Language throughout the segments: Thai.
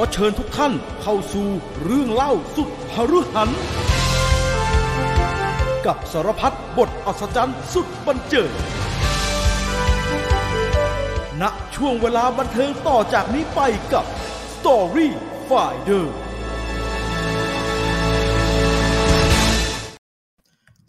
อเชิญทุกท่านเข้าสู่เรื่องเล่าสุดหฤหัน กับสารพัดบทอัศจรรย์สุดบันเจิดณช่วงเวลาบันเทิงต่อจากนี้ไปกับ Story Finder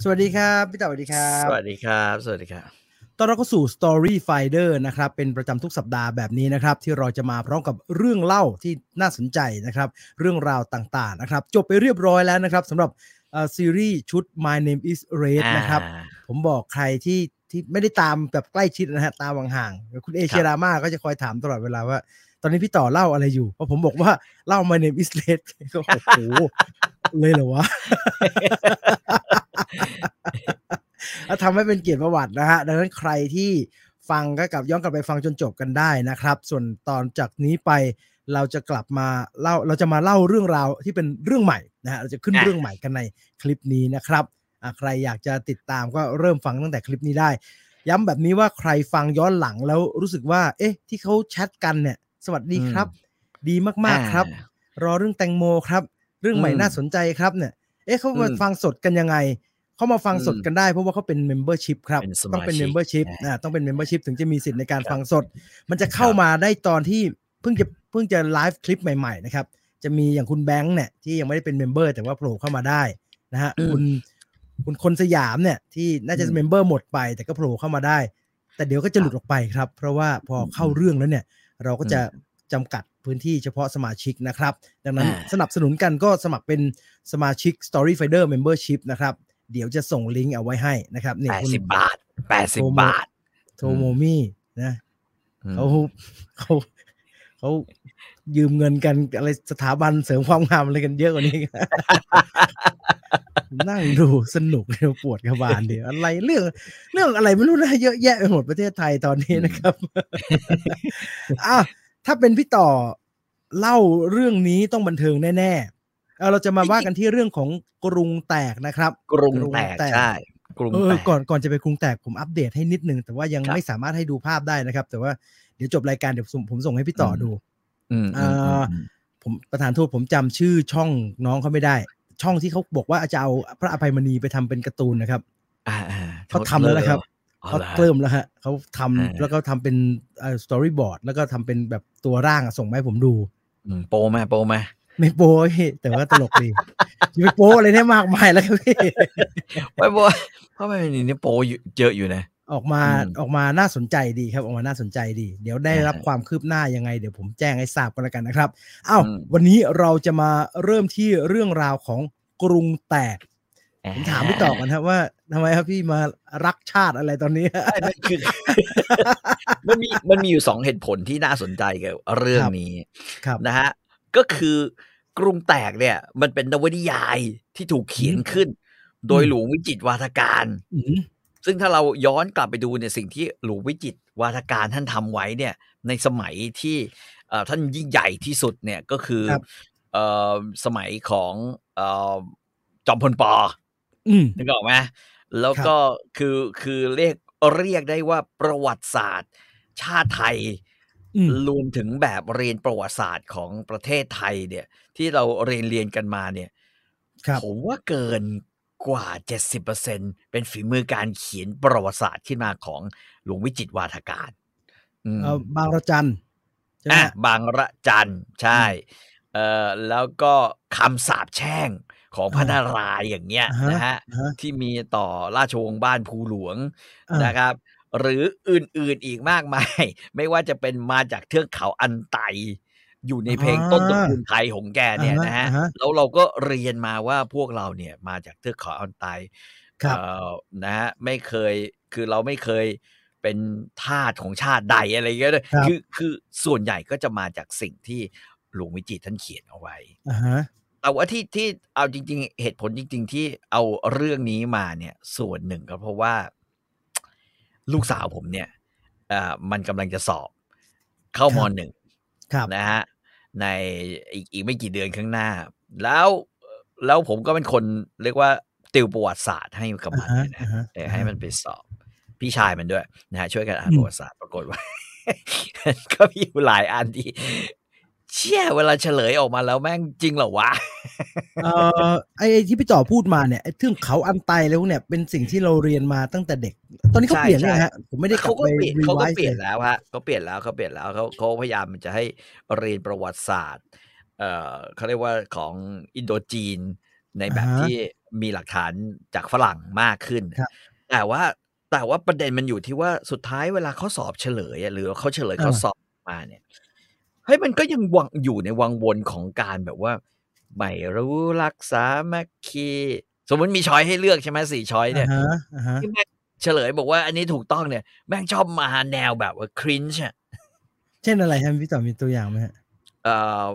สวัสดีครับ พี่ต่อสวัสดีครับ สวัสดีครับ สวัสดีครับ ตอนเราเข้าสู่ Story Finder นะครับ เป็นประจำทุกสัปดาห์แบบนี้นะครับ ที่เราจะมาพร้อมกับเรื่องเล่าที่น่าสนใจนะครับ เรื่องราวต่างๆนะครับ จบไปเรียบร้อยแล้วนะครับสำหรับเอ่อซีรีส์ชุด My Name is Red นะครับอ่าผมบอกใครที่ที่ไม่ได้ตามแบบใกล้ชิดนะฮะตามห่างๆคุณเอเชียรามาก็จะคอยถามตลอดเวลาว่า ตอนนี้พี่ต่อเล่าอะไรอยู่เพราะผมบอกว่าเล่า My Name is Red ก็โอ้โหเลยเหรอวะ แล้วทำให้เป็นเกียรติประวัตินะฮะ ดังนั้นใครที่ฟังก็กลับย้อนกลับไปฟังจนจบกันได้นะครับ ส่วนตอนจากนี้ไปเราจะกลับมาเล่าเราจะมาเล่าเรื่องราวที่เป็นเรื่องใหม่นะฮะเราจะขึ้นอะเรื่องใหม่กันในคลิปนี้นะครับอะใครอยากจะติดตามก็เริ่มฟังตั้งแต่คลิปนี้ได้ ย้ำแบบนี้ว่าใครฟังย้อนหลังแล้วรู้สึกว่า เอ๊ะ ที่เขาแชทกันเนี่ย สวัสดีครับ ดีมากๆครับอ่ารอเรื่องแตงโมครับ เรื่องใหม่อืมน่าสนใจครับเนี่ย เอ๊ะเขามาอืมฟังสดกันยังไง เขามาฟังสดอืมกันได้เพราะว่าเขาเป็น membership ครับเป็นสมาชิกต้องเป็น membership อ่าอ่าต้องเป็น membership ถึงจะมีสิทธิ์ในการครับฟังสด มันจะเข้าครับมาได้ตอนที่เพิ่งจะเพิ่งจะไลฟ์คลิปใหม่ๆนะครับ จะมีอย่างคุณแบงค์เนี่ยที่ยังไม่ได้เป็น member แต่ว่าโผล่เข้ามาได้นะฮะอืมคุณคุณคนสยามเนี่ยที่น่าจะอืม member หมดไป แต่ก็โผล่เข้ามาได้ แต่เดี๋ยวก็จะหลุดออกไปครับ เพราะว่าพอเข้าเรื่องแล้วเนี่ย เราก็จะจำกัดพื้นที่เฉพาะสมาชิกนะครับ ดังนั้นอ่าสนับสนุนกันก็สมัครเป็นสมาชิก Story Finder Membership นะครับ เดี๋ยวจะส่งลิงก์เอาไว้ให้นะครับเนี่ยแปดคุณสิบบาทแปดสิบโปรโมทบาท โทโมมี่นะอืมเขาเขาเขายืมเงินกันอะไรสถาบันเสริมความงามอะไรกันเยอะกว่านี้ นั่งดูสนุกเดียวปวดกระบาลเดียวอะไรเรื่อง เรื่องอะไรไม่รู้นะเยอะแยะไปหมดประเทศไทยตอนนี้นะครับอะถ้าเป็นพี่ต่อเล่าเรื่องนี้ต้องบันเทิงแน่ๆ เอาเราจะมาว่ากันที่เรื่องของกรุงแตกนะครับ กรุงแตกใช่กรุงเอแตอกก่อนก่อนจะไปกรุงแตกผมอัปเดตให้นิดนึง แต่ว่ายังครับไม่สามารถให้ดูภาพได้นะครับ แต่ว่าเดี๋ยวจบรายการเดี๋ยวผมผมส่งให้พี่ต่ออมดูอืมเอ่อืมออืมผมประธานโทษผมจำชื่อช่องน้องเขาไม่ได้ ช่องที่เขาบอกว่าจะเอาพระอภัยมณีไปทำเป็นการ์ตูนนะครับอ่าอ่าเขาทำแล้วนะครับอ๋อเขาหรอเริ่มแล้วฮะเขาทำอ่าแล้วก็ทำเป็นสตอรี่บอร์ดแล้วก็ทำเป็นแบบตัวร่างอะส่งมาให้ผมดูอืมโปรไหมโปรไหม ไม่โป้พี่แต่ว่าตลกดีจะไปโป้อะไรเนี่ยมากมายแล้วครับพี่ไม่โปรเพราะไม่มีนี่โปรอยู่เยอะอยู่นะออกมาอืมออกมาน่าสนใจดีครับออกมาน่าสนใจดี เดี๋ยวได้อ่ารับความคืบหน้ายังไง เดี๋ยวผมแจ้งให้ทราบกันแล้วกันนะครับอ้าวอืมวันนี้เราจะมาเริ่มที่เรื่องราวของกรุงแตกผมถามพี่ต่อกันครับว่าทำไมครับพี่มารักชาติอะไรตอนนี้ใช่นั่นคือมันมีมันมีอยู่สองเหตุผลที่น่าสนใจกับเรื่องนี้ครับนะฮะ ก็คือกรุงแตกเนี่ย มันเป็นนวนิยายที่ถูกเขียนขึ้น โดยอืมหลวงวิจิตรวาทการอืมซึ่งถ้าเราย้อนกลับไปดูเนี่ยสิ่งที่หลวงวิจิตรวาทการท่านทำไว้เนี่ย ในสมัยที่เอ่อท่านยิ่งใหญ่ที่สุดเนี่ยก็คือครับเอ่อสมัยของเอ่อจอมพลปออืมนึกออกไหมแล้วก็คือคือเรียกเรียกได้ว่าประวัติศาสตร์ ชาติไทยอืม รวมถึงแบบเรียนประวัติศาสตร์ของประเทศไทยเนี่ย ที่เราเรียนเรียนกันมาเนี่ยครับผมว่าเกินกว่า 70%เป็นฝีมือการเขียนประวัติศาสตร์ขึ้นมาของหลวงวิจิตรวาทการอืมเอ่อบางระจันใช่ไหมอะฮะบางระจันใช่เอ่อแล้วก็คำสาปแช่งของพระอ่านารายณ์อย่างเงี้ยอ่าฮะนะฮะอ่าฮะที่มีต่อราชวงศ์บ้านภูหลวงอ่านนะครับ หรืออื่นๆอีกมากมาย ไม่ว่าจะเป็นมาจากเทือกเขาอันไต อยู่ในเพลงต้นตระกูลไทยของแกเนี่ยนะฮะอ่าฮะแล้วเราก็เรียนมาว่าพวกเราเนี่ยมาจากเทือกเขาอันไตครับเอ่อนะฮะไม่เคยคือเราไม่เคยเป็นทาสของชาติใดอะไรเงี้ยเลยครับคือคือส่วนใหญ่ก็จะมาจากสิ่งที่หลวงวิจิตรท่านเขียนเอาไว้อ่าฮะแต่ว่าที่ที่เอาจริง ๆ เหตุผลจริง ๆ ที่เอาเรื่องนี้มาเนี่ยส่วนหนึ่งก็เพราะว่า ลูกสาวผมเนี่ยเอ่อมันกำลังจะสอบเข้ามหนึ่งครับนะฮะในอีกอีกไม่กี่เดือนข้างหน้า แล้วแล้วผมก็เป็นคนเรียกว่าติวประวัติศาสตร์ให้กับมันอ่าฮะเนี่ยนะอ่าฮะเออให้มันไปสอบ พี่ชายมันด้วยนะฮะช่วยกันอ่านอืมประวัติศาสตร์ปรากฏว่าก็มีอยู่หลายอันที่ เชี่ยเวลาเฉลยออกมาแล้วแม่งจริงเหรอวะ เอ่อไอ้ไอ้ที่พี่ต่อพูดมาเนี่ยไอ้เรื่องเขาอันไตแล้วเนี่ยเป็นสิ่งที่เราเรียนมาตั้งแต่เด็ก ตอนนี้เขาใช่เปลี่ยนเลยใช่ฮะผมไม่ได้กลัเขาบก็ไปเปลี่ยนรีเขาไวก็ซ์เปลี่ยนเลยแล้วฮะเขาเปลี่ยนแล้วเขาเปลี่ยนแล้วเขาเขาพยายามจะให้เรียนประวัติศาสตร์ เอ่อเขาเรียกว่าของอินโดจีนในแบบอ่าฮะที่มีหลักฐานจากฝรั่งมากขึ้นครับแต่ว่าแต่ว่าประเด็นมันอยู่ที่ว่าสุดท้ายเวลาเขาสอบเฉลยอะหรือเขาเฉลยเขาสอบมาเนี่ยเฮ้ยมันก็ยังวังอยู่ในวังวนของการแบบว่าไม่รู้รักษาแมคคีสมมติมีช้อยให้เลือกใช่ไหมสี่ช้อยเนี่ยอ่าฮะอ่าฮะที่แม่งเฉลยบอกว่าอันนี้ถูกต้องเนี่ยแม่งชอบมาแนวแบบว่าครินช์อะเช่นอะไรฮะพี่ต่อมีตัวอย่างไหมฮะเอ่อ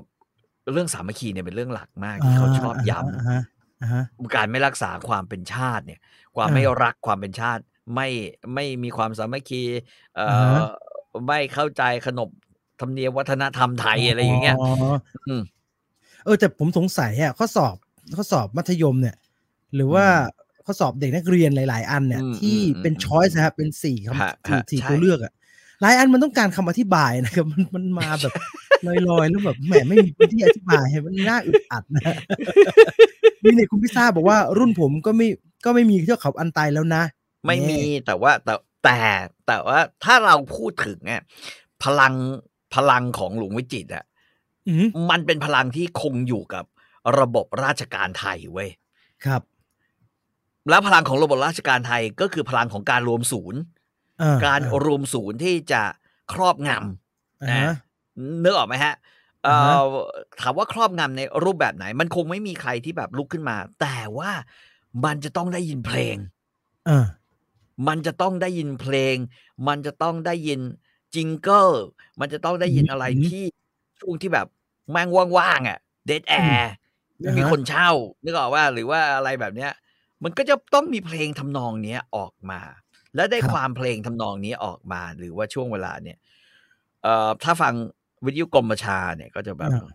เรื่องสามัคคีเนี่ยเป็นเรื่องหลักมากที่เขาชอบย้อ่าฮะอ่าฮะำการไม่รักษาความเป็นชาติเนี่ย ความอ่าไม่รักความเป็นชาติ ไม่ไม่มีความสามัคคี เอ่ออ่าฮะไม่เข้าใจขนบ ธรรมเนียมวัฒนธรรมไทยอะไรอย่างเงี้ยอืมเออแต่ผมสงสัยอะข้อสอบข้อสอบมัธยมเนี่ย หรือว่าข้อสอบเด็กนักเรียนหลาย ๆ อันเนี่ยอืมที่อืมเป็นอืมช้อยส์นะครับเป็นสี่ฮะคำสี่ฮะสี่ใช่ตัวเลือกอะหลายอันมันต้องการคำอธิบายนะครับมันมันมาแบบลอยๆแล้วแบบแหมไม่มีพื้นที่อธิบายให้มันน่าอึดอัดนะนี่เนี่ยคุณพิซซ่าบอกว่ารุ่นผมก็ไม่ก็ไม่มีเทือกเขาอันไตแล้วนะ ไม่มีแต่ว่าแต่แต่แต่ว่าถ้าเราพูดถึงเนี่ยพลัง พลังของหลวงวิจิตรอะอืมมันเป็นพลังที่คงอยู่กับระบบราชการไทยเว้ยครับ แล้วพลังของระบบราชการไทยก็คือพลังของการรวมศูนย์อ่การอ่รวมศูนย์ที่จะครอบงอ่าำนะฮะนึกออกไหมฮะเอ่อ่าฮะอถามว่าครอบงำในรูปแบบไหน มันคงไม่มีใครที่แบบลุกขึ้นมา แต่ว่ามันจะต้องได้ยินเพลงอ่ามันจะต้องได้ยินเพลง มันจะต้องได้ยิน จิงเกิลมันจะต้องได้ยินอะไรอืมที่ช่วงที่แบบแม่งว่างๆอะเดทแอร์ไม่มีอ่าฮะคนเช่านึกออกว่าหรือว่าอะไรแบบเนี้ย มันก็จะต้องมีเพลงทำนองเนี้ยออกมา และได้ความเพลงทำนองนี้ออกมา หรือว่าช่วงเวลาเนี่ยเอ่อถ้าฟังวิทยุกรมประชาเนี่ยก็จะแบบอ่า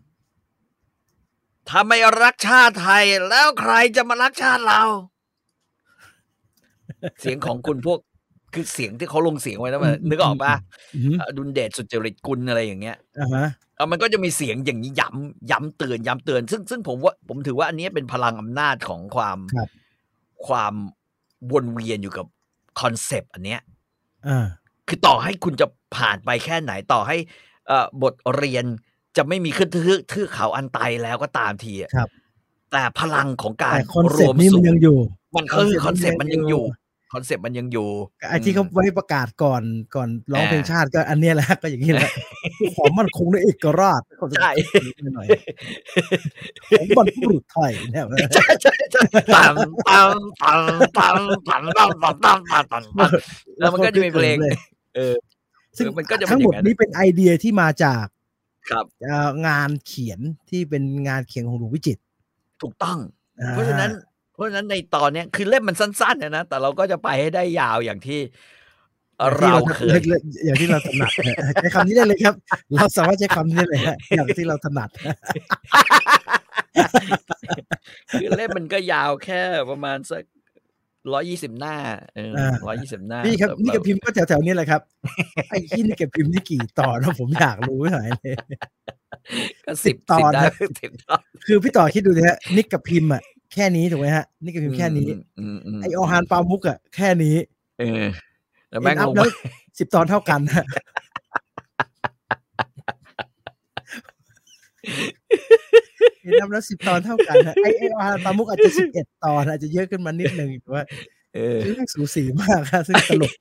ถ้าไม่รักชาติไทยแล้วใครจะมารักชาติเรา เสียงของคุณพวก คือเสียงที่เขาลงเสียงไว้นะมันนึกออกปะอืมเอ่อดุลเดชสุจริตกุลอะไรอย่างเงี้ยอ่าฮะเอ่อมันก็จะมีเสียงอย่างนี้ย้ำย้ำเตือนย้ำเตือน ซึ่งซึ่งผมว่าผมถือว่าอันนี้เป็นพลังอำนาจของความครับความวนเวียนอยู่กับคอนเซปต์อันเนี้ยอ่าคือต่อให้คุณจะผ่านไปแค่ไหนต่อให้เอ่อบทเรียนจะไม่มีขึ้นทื่อทื่อเขาอันไตแล้วก็ตามทีอะครับ แต่พลังของการแต่คอนรเซ็ปวมต์นี้ศูมันนยังย์อยู่มันคือคอนเซ็ปต์มัมันนยัยังงออยู่ยู่ คอนเซ็ปต์มันยังอยู่ไอ้ที่เขาอืมไว้ประกาศก่อนก่อนร้องเพลงอ่าชาติก็อันเนี้ยแหละก็อย่างนี้แหละความมั่นคงในเอกราชใช่หน่อยของบรรพบุรุษไทยเนี่ยใช่ใช่ใช่ตัมตัมตัมตัมตัมตัมตัมตัมตัมตัมตัมแล้วมันก็จะมีเพลงเลยเออซึ่งเออมันก็จะเป็นทั้งหมดอย่างนั้นนี้เป็นไอเดียที่มาจากครับเอ่องานเขียนที่เป็นงานเขียนของหลวงวิจิตรถูกต้องอ่เพราะฉะนั้น เพราะฉะนั้นในตอนเนี้ยคือเล่มมันสั้นๆนะนะ แต่เราก็จะไปให้ได้ยาวอย่างที่เราเคยอย่างที่เราถนัดนะใช้คำนี้ได้เลยครับ เราสามารถใช้คำนี้ได้เลยฮะอย่างที่เราถนัดคือเล่มมันก็ยาวแค่ประมาณสักร้อยี่สิบหน้าเออร้อยี่สิบหน้า นี่ครับแต่นี่กับพิมพ์ก็แถวๆนี้แหละครับ ไอ้ที่นี่กับพิมพ์นี่กี่ตอนนะผมอยากรู้หน่อยเลยก็สิบตอนสิบได้นะสิบตอน คือพี่ต่อคิดดูนะฮะนิกกับพิมพ์อะ แค่นี้ถูกไหมฮะนิกกับพิมพ์แค่นี้อืมอืมไอออฮานปามุกอะแค่นี้ เออ แล้วแม่งเอ็นอัลพงแล้วมาสิบตอนเท่ากันฮะเอ็นอัพแล้วสิบตอนเท่ากันฮะไอไอออฮานปามุกอาจจะสิบเอ็ดตอน อาจจะเยอะขึ้นมานิดนึงแต่ว่าเออคือแม่งสูสีมากครับซึ่งตลก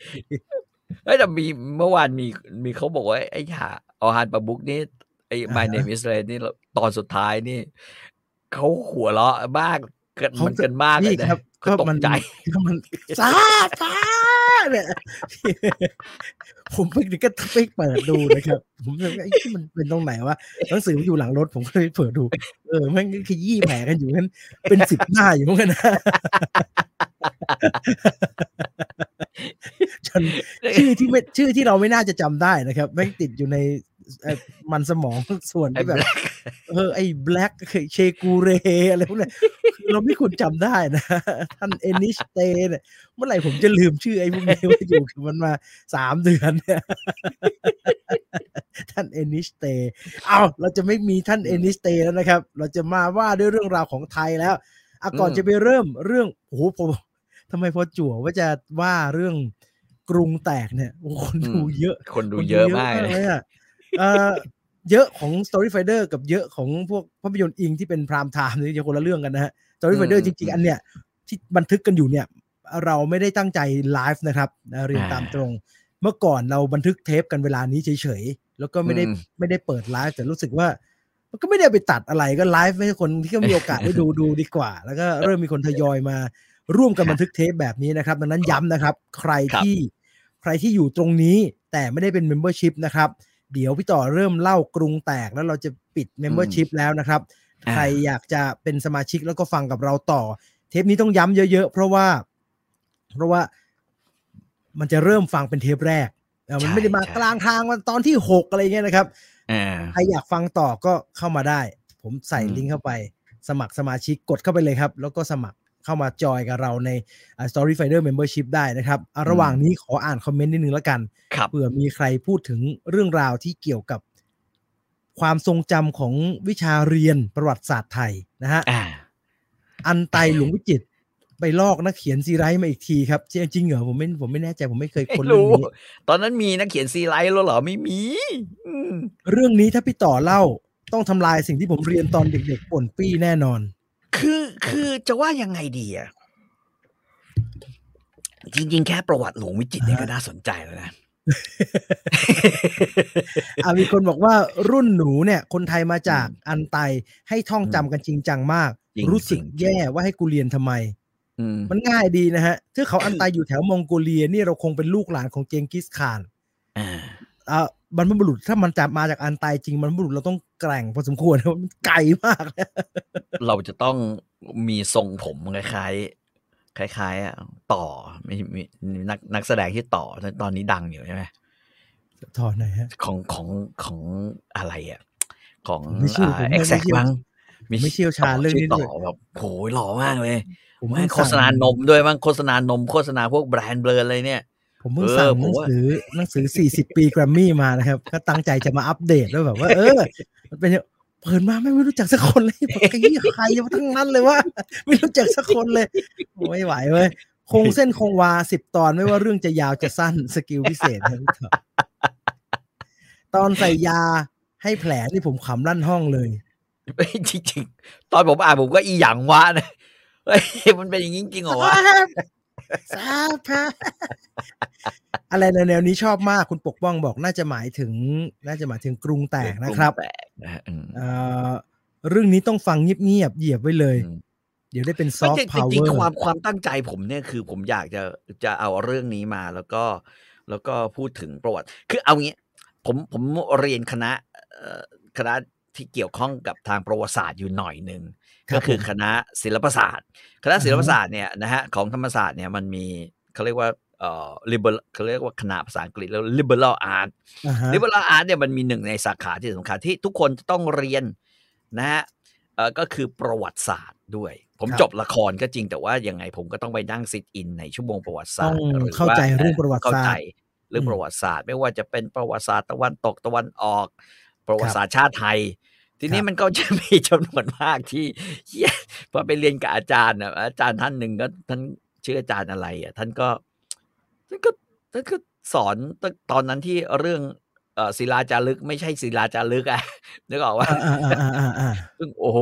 เฮ้ยแต่มีเมื่อวานมีมีเขาบอกว่าไอ้ห่าออฮานปาบุกนี่ไอ้ My Name is Ray นี่ตอนสุดท้ายนี่เขาหัวเราะมาก เกินเขามันเกินมากเลยนี่นะครับก็ตกมันใจก็มันซาซาเนี่ยผมเพิ่งนึกก็ไปเปิดดูนะครับ ผมเลยว่าไอ้ที่มันเป็นตรงไหนวะหนังสือมันอยู่หลังรถผมก็เลยเปิดดู เออแม่งขยี้แผลกันอยู่นั้นเป็นสิบหน้าอยู่เหมือนกันนะจนชื่อที่ไม่ชื่อที่เราไม่น่าจะจำได้นะครับแม่งติดอยู่ในเอ่อมันสมองส่วนไอ้ที่แบบ Black เออไอ้แบล็กเชกูเรอะไรพวกเนี้ยคือเราไม่ควรจำได้นะ ท่านเอนิชเตเนี่ยเมื่อไหร่ผมจะลืมชื่อไอ้พวกนี้ว่าอยู่กับมันมาสามเดือนเนี่ยท่านเอนิสเตเอาเราจะไม่มีท่านเอนิสเตแล้วนะครับ เราจะมาว่าด้วยเรื่องราวของไทยแล้วอะก่อนอืมจะไปเริ่มเรื่องโอ้โหผมทำไมพอจั่วว่าจะว่าเรื่องกรุงแตกเนี่ยโอ้โหคนดูเยอะ คนดูเยอะมากเลยเลยอะ เอ่อเยอะของ Story Fighter กับเยอะของพวกภาพยนตร์อิงที่เป็นพรามไทม์นี่จะคนละเรื่องกันนะฮะ Story Fighter อืมจริงๆ อันเนี้ยที่บันทึกกันอยู่เนี่ย เราไม่ได้ตั้งใจไลฟ์นะครับนะเรียนตามตรง เมื่อก่อนเราบันทึกเทปกันเวลานี้เฉยๆ แล้วก็ไม่ได้อืมไม่ได้เปิดไลฟ์แต่รู้สึกว่ามันก็ไม่ได้ไปตัดอะไรก็ไลฟ์ให้คนที่ก็มีโอกาสได้ดูดูดีกว่า แล้วก็เริ่มมีคนทยอยมาร่วมกันบันทึกเทปแบบนี้นะครับ ดังนั้นย้ำนะครับ ใครครับที่ใครที่อยู่ตรงนี้แต่ไม่ได้เป็น Membership นะครับ เดี๋ยวพี่ต่อเริ่มเล่ากรุงแตกแล้วเราจะปิด Membership แล้วนะครับอ่าใครอยากจะเป็นสมาชิกแล้วก็ฟังกับเราต่อ เทปนี้ต้องย้ำเยอะๆ เพราะว่า เพราะว่ามันจะเริ่มฟังเป็นเทปแรกเออมันไม่ได้มากลางทางมันตอนที่หกอะไรเงี้ยนะครับอ่าใครอยากฟังต่อก็เข้ามาได้ ผมใส่อืมลิงก์เข้าไป สมัครสมาชิกกดเข้าไปเลยครับ แล้วก็สมัคร เข้ามาจอยกับเราในอ่า Story Finder Membership ได้นะครับอะระหว่างนี้ขออ่าน comment นิดนึงแล้วกันครับเผื่อมีใครพูดถึงเรื่องราวที่เกี่ยวกับความทรงจำของวิชาเรียนประวัติศาสตร์ไทยนะฮะอ่าอัลไตหลวงวิจิตรไปลอกนักเขียนซีไรต์มาอีกทีครับ จริงจริงเหรอผมไม่ผมไม่แน่ใจผมไม่เคยไม่ค้นเรื่องรู้นี้ตอนนั้นมีนักเขียนซีไรต์แล้วเหรอไม่มีอืมเรื่องนี้ถ้าพี่ต่อเล่าต้องทำลายสิ่งที่ผมเรียนตอนเด็กๆป่นปี้แน่นอน คือคือจะว่ายังไงดีอะจริง ๆ แค่ประวัติหลวงวิจิตรเนี่ยก็น่าสนใจแล้วนะอะมีคนบอกว่ารุ่นหนูเนี่ย คนไทยมาจากอืมอันไตให้ท่องจำกันจริงจังมากจริงรู้สึกจริงแย่ว่าให้กูเรียนทำไมอืมมันง่ายดีนะฮะถ้าเขาอันไตอยู่แถวมองโกเลียนี่เราคงเป็นลูกหลานของเจงกิสข่านอ่าอ่า บรรพบุรุษถ้ามันจะมาจากอันไตจริงบรรพบุรุษเราต้องแกร่งพอสมควรนะมันไกลมากนะเราจะต้องมีทรงผมคล้ายๆคล้ายๆอะต่อมีมีนักนักแสดงที่ต่อตอนนี้ดังอยู่ใช่ไหมถอนหน่อยฮะของของของอะไรอะของไม่เชื่อผมไม่เอ็กแซกไม่เชื่อบ้างไม่เชี่ยวชาญเรื่องนี้ต่ด้วยอแบบโหยหล่อมากเลยผมแม่เพิ่งงโฆษณานมด้วยมั้งโฆษณานมโฆษณาพวกแบรนด์เบลอเลยเนี่ย ผมเพิ่งเออสั่งผหนัมงว่าสือหนังสือ40ปีแกรมมี่มานะครับ ก็ตั้งใจจะมาอัปเดตแล้วแบบว่า เออ มันเป็นอย่างเปิดมาไม่รู้จักสักคนเลยบอกไอ้เหี้ยใครมาทั้งนั้นเลยว่า ไม่รู้จักสักคนเลยโอ้ไม่ไหวเว้ยคงเส้นคงวาสิบตอนไม่ว่าเรื่องจะยาวจะสั้นสกิลพิเศษนะพี่ต่อตอนใส่ยาให้แผลนี่ผมขำลั่นห้องเลยจริงๆตอนผมอ่านผมก็อีหยังวะนะเฮ้ยมันเป็นอย่างนี้จริงๆเหรอวะ สาพะอะไรในแนวนี้ชอบมากคุณปกป้องบอกน่าจะหมายถึง น่าจะหมายถึงกรุงแตกนะครับแตกนะฮะอืมเอ่อเรื่องนี้ต้องฟังเงียบๆเหยียบไว้เลยอืมเดี๋ยวได้เป็นซไม่อฟใช่ต์จพาวเวริงอๆความร์ความตั้งใจผมเนี่ยคือผมอยากจะจะเอาเรื่องนี้มาแล้วก็แล้วก็พูดถึงประวัติ คือเอางี้ ผมผมเรียนคณะเอ่อคณะที่เกี่ยวข้องกับทางประวัติศาสตร์อยู่หน่อยหนึ่งรับ ก็คือผมคณะศิลปศาสตร์ คณะศิลปอ่าฮะศาสตร์เนี่ยนะฮะของธรรมศาสตร์เนี่ยมันมีเขาเรียกว่าเอ่อ liberal เขาเรียกว่าคณะภาษาอังกฤษแล้ว liberal art อ่าฮะ liberal art เนี่ยมันมีหนึ่งในสาขาที่สำคัญที่ทุกคนจะต้องเรียนนะฮะเอ่อก็คือประวัติศาสตร์ด้วย ผมครับจบละครก็จริงแต่ว่ายังไงผมก็ต้องไปนั่งซิทอินในชั่วโมงประวัติศาสตร์ต้องหรือเข้าว่าใจเรื่องประวัติเข้าศาใจสตร์เรื่องอืมประวัติศาสตร์ ไม่ว่าจะเป็นประวัติศาสตร์ตะวันตกตะวันออก ประวัติศาสตร์ชาติไทย ทีนี้ครับมันก็จะมีจำนวนมากที่เหี้ยพอไปเรียนกับอาจารย์นะอาจารย์ท่านหนึ่งก็ท่านชื่ออาจารย์อะไร อะ ท่านก็ท่านก็ท่านก็สอนตั้งตอนนั้นที่เรื่องเอ่อศิลาจารึกไม่ใช่ศิลาจารึกอะนึกออกว่าอ่าอ่าอ่าอ่าอ่าซึ่งโอ้โห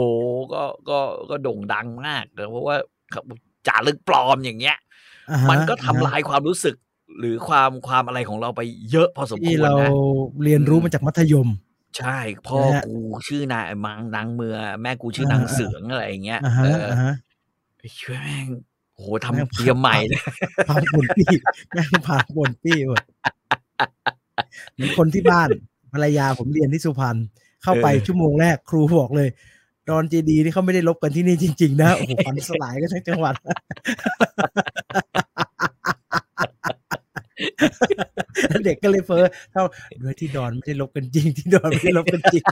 ก็ก็ก็โด่งดังมากเลยเพราะว่าจารึกปลอมอย่างเงี้ยอ่าฮะมันก็ทำอ่ฮะลายความรู้สึกหรือความความอะไรของเราไปเยอะพอสมคที่วรเรานะเรียนรู้มาจากมัธยม ใช่ พ่อนะฮะ กูชื่อนายมังนางเมือ แม่กูชื่อนางอ่าเสืองอะไรอย่างเงี้ย อ่าฮะเอออ่าฮะ ไอ้ช่วยแม่งโอ้โหแม่งทำเตรียมใหม่เลย พามป่นปี้แม่งพามป่นปี้หมดมีคนที่บ้านภรรยาผมเรียนที่สุพรรณเข้าไปเออ ชั่วโมงแรกครูบอกเลย ดอนเจดีนี่เขาไม่ได้ลบกันที่นี่จริง ๆ นะโอ้โหฝันสลายกันทั้งจังหวัดแล้ว เด็กก็เลยเฟ้อเท่าด้วยที่ดอนไม่ได้ลบกันจริง ที่ดอนไม่ได้ลบกันจริง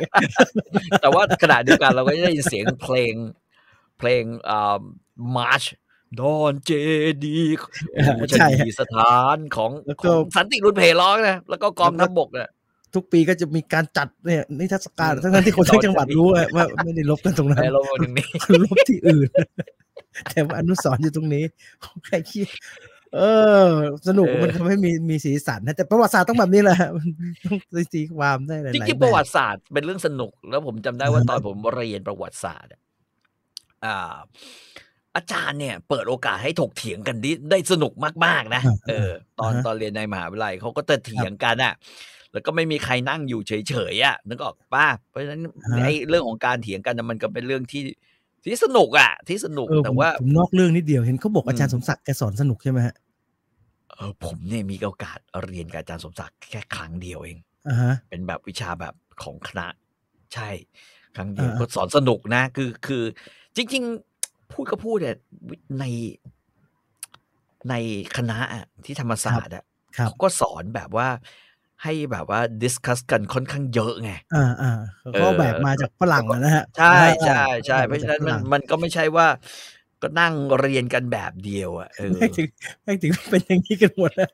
แต่ว่าขณะเดียวกันเราก็ได้ยินเสียงเพลง เพลงอ่ามาร์ชดอนเจดีโอ้โหใช่ชนีสถานของแล้วขก็องสันติรุ่นเพลร้องนะ แล้วก็กองทัพบกนะทุกปีก็จะมีการจัดเนี่ยนิทรรศการทั้งๆที่คนทั้งจังหวัดรู้อะว่าไม่ได้ลบกันตรงนั้นไปลงมาตรงนี้ลบที่อื่น แต่ว่าอนุสรณ์อยู่ตรงนี้ใครคิด เออ สนุกเออมันทำให้มีมีสีสันนะแต่ประวัติศาสตร์ต้องแบบนี้แหละมันต้องตีความได้หลายจๆริงๆแบประบวัติศาสตร์เป็นเรื่องสนุก แล้วผมจำได้ว่าตอนผมเรียนประวัติศาสตร์อะอ่าอาจารย์เนี่ยเปิดโอกาสให้ถกเถียงกันได้ได้สนุกมากๆนะอ่าเออ ตอนอ่าฮะตอนเรียนในมหาวิทยาลัยเขาก็จะเถียงกันอะ แล้วก็ไม่มีใครนั่งอยู่เฉยๆอะนึกออกป้าเพราะฉะนั้นไอ้เรื่องของการเถียงกันน่ะมันก็เป็นเรื่องที่ที่สนุกอะ ที่สนุกเออแต่ผมว่าผมนอกเรื่องนิดเดียวเห็นเขาบอกอืมอาจารย์สมศักดิ์แกสอนสนุกใช่ไหมฮะ เออผมเนี่ยมีโอกาสเรียนกับอาจารย์สมศักดิ์แค่ครั้งเดียวเองอ่าฮะเป็นแบบวิชาแบบของคณะ ใช่ ครั้งเดียวอ่า ก็สอนสนุกนะ คือคือ จริง ๆ พูดก็พูดเนี่ยในในคณะอะที่ธรรมศาสตร์อะครับ เขาก็สอนแบบว่าให้แบบว่า discuss กันค่อนข้างเยอะไง อ่าอ่าเขาก็เออ แบบมาจากฝรั่งอะนะฮะใช่อ่าใช่ใช่อ่เพราะฉะนั้นจกฝมันรั่งมันก็ไม่ใช่ว่า ก็นั่งเรียนกันแบบเดียวอะเออไม่ถึงไม่ถึงเป็นอย่างนี้กันหมดนะ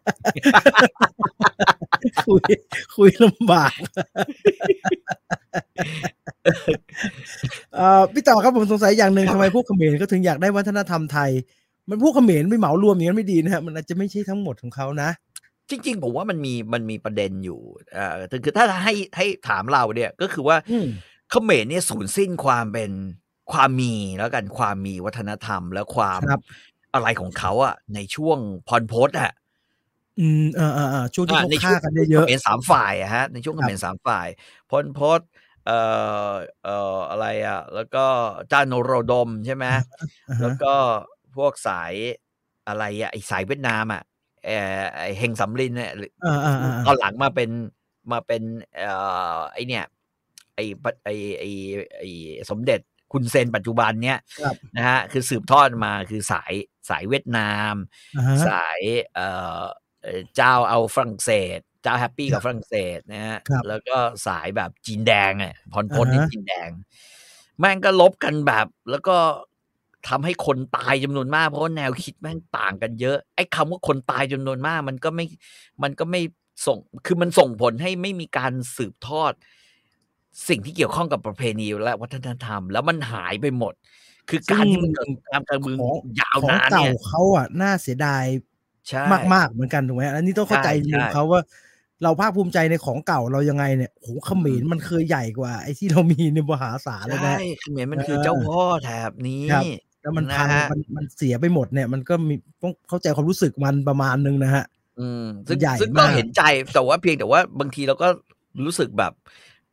คุยคุยลำบากเอ่อพี่ต่อครับผมสงสัยอย่างหนึ่งทำไมพวกเขมรก็ถึงอยากได้วัฒนธรรมไทย มันพวกเขมรไม่เหมารวมอย่างนั้นไม่ดีนะฮะมันอาจจะไม่ใช่ทั้งหมดของเขานะจริงๆผมว่ามันมีมันมีประเด็นอยู่อ่าแต่คือถ้าให้ให้ถามเราเนี่ย ก็คือว่าอืมเขมรเนี่ยสูญสิ้นความเป็น ความมีแล้วกันความมีวัฒนธรรมและความครับอะไรของเขาอะในช่วงพรพศอะอืมเออเออเออช่วงที่อ่าเขาในช่ฆ่าวงกันเยอะเขมรสามฝ่ายอะฮะ ในช่วงคเขรับมรสามฝ่ายพรพศเอ่อเอ่ออะไรอะแล้วก็จานโรดมใช่ไหมๆอ่าแล้วฮะก็พวกสายอะไรอะไอสายเวียดนามอะเออไอเฮงสำลินเนี่ยหรืออ่าอ่าอ่าตอนหลังมาเป็นมาเป็นเอ่อไอเนี่ยไอปะไอไอไอสมเด็จ คุณเซนปัจจุบันเนี่ยครับนะฮะคือสืบทอดมาคือสายสายเวียดนามอ่าฮะสายเอ่อเอ่อเจ้าเอาฝรั่งเศส เจ้าแฮปปี้กับฝรั่งเศสนะฮะครับแล้วก็สายแบบจีนแดงอะพรพศนี่อ่าฮะจีนแดง แม่งก็ลบกันแบบ แล้วก็ทำให้คนตายจำนวนมากเพราะว่าแนวคิดแม่งต่างกันเยอะไอ้คำว่าคนตายจำนวนมาก มันก็ไม่มันก็ไม่ส่งคือมันส่งผลให้ไม่มีการสืบทอด สิ่งที่เกี่ยวข้องกับประเพณีและวัฒนธรรม แล้วมันหายไปหมด คือการที่มันเกิดการการเมืองของยาวของนานเก่าเนี่ยเขาอะน่าเสียดายใช่มากๆเหมือนกันถูกไหมอันนี้ต้องเข้าใจใช่จริงใช่เขาว่าเราภาคภูมิใจในของเก่าเรายังไงเนี่ยโหเขมรมันเคยใหญ่กว่า ไอ้ที่เรามีในมหาศาลเลยใช่นะเขมรมันเออคือเจ้าพ่อแถบนี้ครับแล้วมันพังนะฮะมันมันเสียไปหมดเนี่ย มันก็มีต้องเข้าใจความรู้สึกมันประมาณนึงนะฮะ อืมซึ่งใหญ่ซึ่งก็มากเห็นใจแต่ว่าเพียงแต่ว่าบางทีเราก็รู้สึกแบบ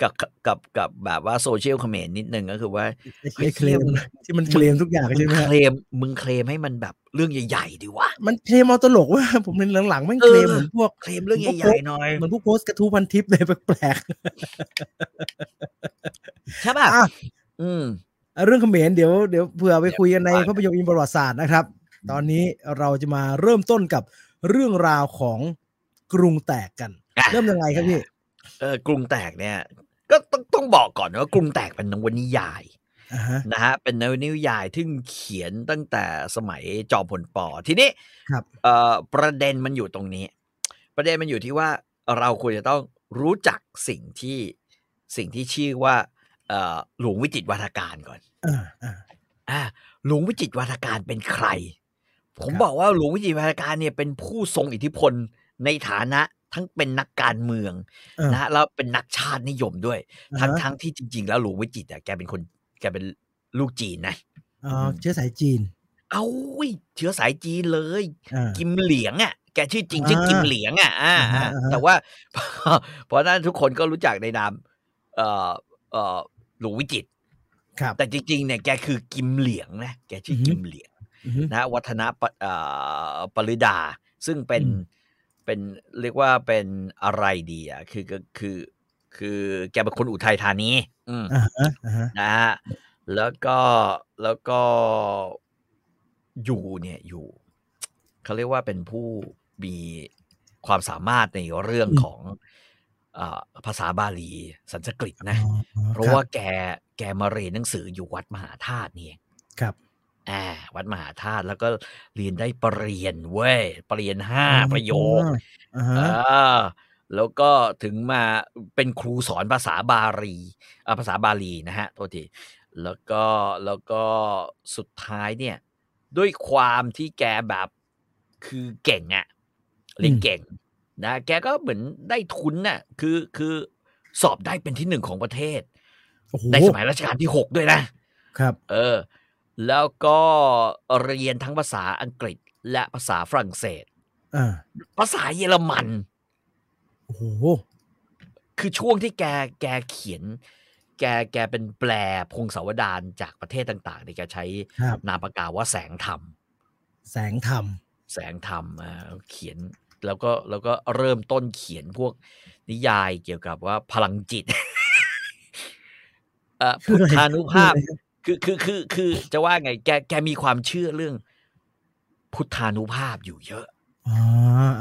กับกับกับแบบว่าโซเชียลเขมรนิดนึงก็คือว่าไอ้เฮ้ยไอ้เคลมมึงที่มันเคลมทุกอย่างมึใช่งไหมเคฮะลมมึงเคลมให้มันแบบเรื่องใหญ่ๆดีวะมันเคลมเอาตลกว่าผมเห็นหลังๆแม่งเออเคลมเหมือนพวกเคลมเรื่องผมก็ใหญ่ๆหน่อยเหมือนพวกโพสต์กระทู้พันทิปเลยแปลกใช่ป่ะๆอะอืมเรื่องเขมรเดี๋ยวเดี๋ยวเผื่อไปคุยกันในว่ากันภาพยนตร์อินประวัติศาสตร์นะครับ ตอนนี้เราจะมาเริ่มต้นกับเรื่องราวของกรุงแตกกันอะเริ่มยังไงครับพี่เออกรุงแตกเนี่ย ก็ต้องต้องบอกก่อนนะว่ากรุงแตกเป็นนวนิยายอ่าฮะนะฮะเป็นนวนิยายที่เขียนตั้งแต่สมัยจอมพลปอทีนี้ครับเอ่อประเด็นมันอยู่ตรงนี้ ประเด็นมันอยู่ที่ว่าเราควรจะต้องรู้จักสิ่งที่สิ่งที่ชื่อว่าเอ่อหลวงวิจิตรวาทการก่อนอ่าอ่าอ่าหลวงวิจิตรวาทการเป็นใคร ผมครับบอกว่าหลวงวิจิตรวาทการเนี่ยเป็นผู้ทรงอิทธิพลในฐานะ ทั้งเป็นนักการเมืองอ่านะฮะแล้วเป็นนักชาตินิยมด้วยอ่าทั้งฮะทั้งที่จริง ๆ แล้วหลวงวิจิตรอะแกเป็นคนแกเป็นลูกจีนนะอ๋อเชื้อสายจีน เอาเว้ยเชื้อสายจีนเลยอ่ากิมเหลียงอะแกชื่อจริงอ่าชื่อกิมเหลียงอะอ่าอ่าฮะอ่าอ่าฮะแต่ว่าเพราะฉะนั้นทุกคนก็รู้จักในนามเอ่อเอ่อหลวงวิจิตรครับ แต่จริงๆเนี่ยแกคือกิมเหลียงนะแกชื่อออฮึกิมเหลียงอือฮึนะวัฒนปเอ่อปริดาซึ่งเป็นอืม เป็นเรียกว่าเป็นอะไรดีอะคือก็คือ คือแกเป็นคนอุทัยธานีอืมอ่าฮะอ่าฮะนะฮะแล้วก็แล้วก็อยู่เนี่ยอยู่เขาเรียกว่าเป็นผู้มีความสามารถในเรื่องของเออภาษาบาลีสันสกฤตนะอ๋อเพราะคบว่าแกแกมาเรียนหนังสืออยู่วัดมหาธาตุนี่เองครับ อ่าวัดมหาธาตุแล้วก็เรียนได้ปรริญญาเว้ยปรริญญาห้าประโยคอ่าฮะเออแล้วก็ถึงมาเป็นครูสอนภาษาบาลีอ่าภาษาบาลีนะฮะโทษทีแล้วก็แล้วก็สุดท้ายเนี่ย ด้วยความที่แกแบบคือเก่งอะเรียนเก่งนะแกก็เหมือนได้ทุนน่ะคือคือสอบได้เป็นที่หนึ่งของประเทศโอ้โหในสมัยรัชกาลที่หกด้วยนะครับ เออ แล้วก็เรียนทั้งภาษาอังกฤษและภาษาฝรั่งเศสอ่าภาษาเยอรมัน โอ้โห คือช่วงที่แกแกเขียน แกแกเป็นแปลพงศาวดารจากประเทศต่างๆเนี่ยแกใช้ครับนามปากกาว่าแสงธรรม แสงธรรม แสงธรรมอ่าเขียนแล้วก็แล้วก็เริ่มต้นเขียนพวกนิยายเกี่ยวกับว่าพลังจิตเอ่อคือพุทอะไรธานุภาพ คืออะไรคือคือคือคือจะว่าไงแกแกมีความเชื่อเรื่อง พุทธานุภาพอยู่เยอะอ๋อ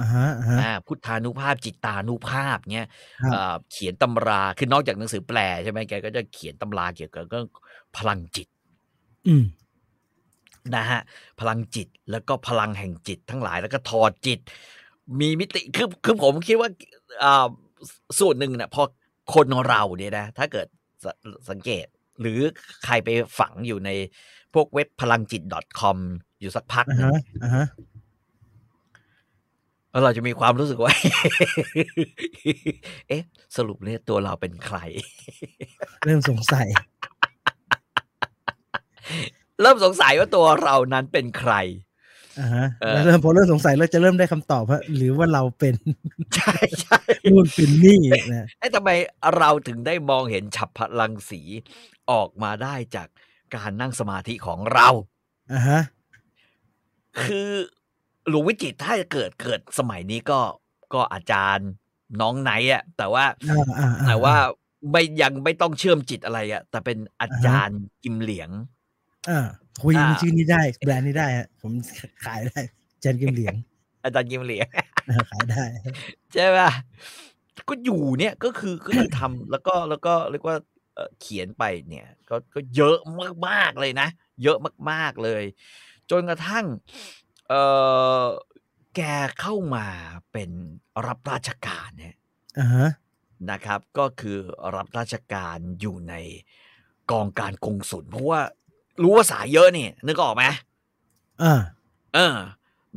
อ่าฮะอ่าฮะอ่าพุทธานุภาพจิตตานุภาพเนี้ยครับเอ่อเขียนตำราคือนอกจากหนังสือแปลใช่ไหมแกก็จะเขียนตำราเกี่ยวกับเรื่องพลังจิต อืมนะฮะพลังจิตแล้วก็พลังแห่งจิตทั้งหลายแล้วก็ถอดจิต มีมิติคือคือผมคิดว่าอ่าส่วนหนึ่งเนี่ยพอคนเราเนี่ยนะ ถ้าเกิดสสังเกต หรือใครไปฝังอยู่ในพวกเว็บพลังจิต .com อยู่สักพักอ่าหนึ่งฮะอ่าฮะแล้วเราจะมีความรู้สึกว่า เอ๊ะ สรุปเนี่ยตัวเราเป็นใคร เริ่มสงสัย เริ่มสงสัยว่าตัวเรานั้นเป็นใครอ่าฮะเออ แล้วเริ่มพอเริ่มสงสัยแล้วจะเริ่มได้คำตอบว่าหรือว่าเราเป็น ใช่ใช่นู่นเป็นนี่นะเอ๊ะทำไมเราถึงได้มองเห็นฉับพลังสีออกมาได้จากการนั่งสมาธิของเราอ่าฮะคือหลวงวิจิตรถ้าเกิดเกิดสมัยนี้ก็ก็อาจารย์น้องไหนอะแต่ว่าอ่าอ่าอ่แต่ว่าไม่ยังไม่ต้องเชื่อมจิตอะไรอะแต่เป็นอาจารย์กิมเหลียงอ่า คุยอ่าชื่อนี้ได้แบรนด์นี้ได้ฮะผมขายได้เจนกิมเหลียง อาจารย์กิมเหลียงอ่าขายได้ใช่ป่ะก็อยู่เนี่ยก็คือก็คือทำแล้วก็แล้วก็เรียกว่าเอ่อเขียนไปเนี่ย ก็ก็เยอะมากๆเลยนะ เยอะมากๆเลย จนกระทั่ง เออแกเข้ามาเป็นรับราชการเนี่ยอ่าฮะนะครับ ก็คือรับราชการอยู่ในกองการกงสุลเพราะว่า รู้ภาษาเยอะนี่นึกออกไหมอ่าเออ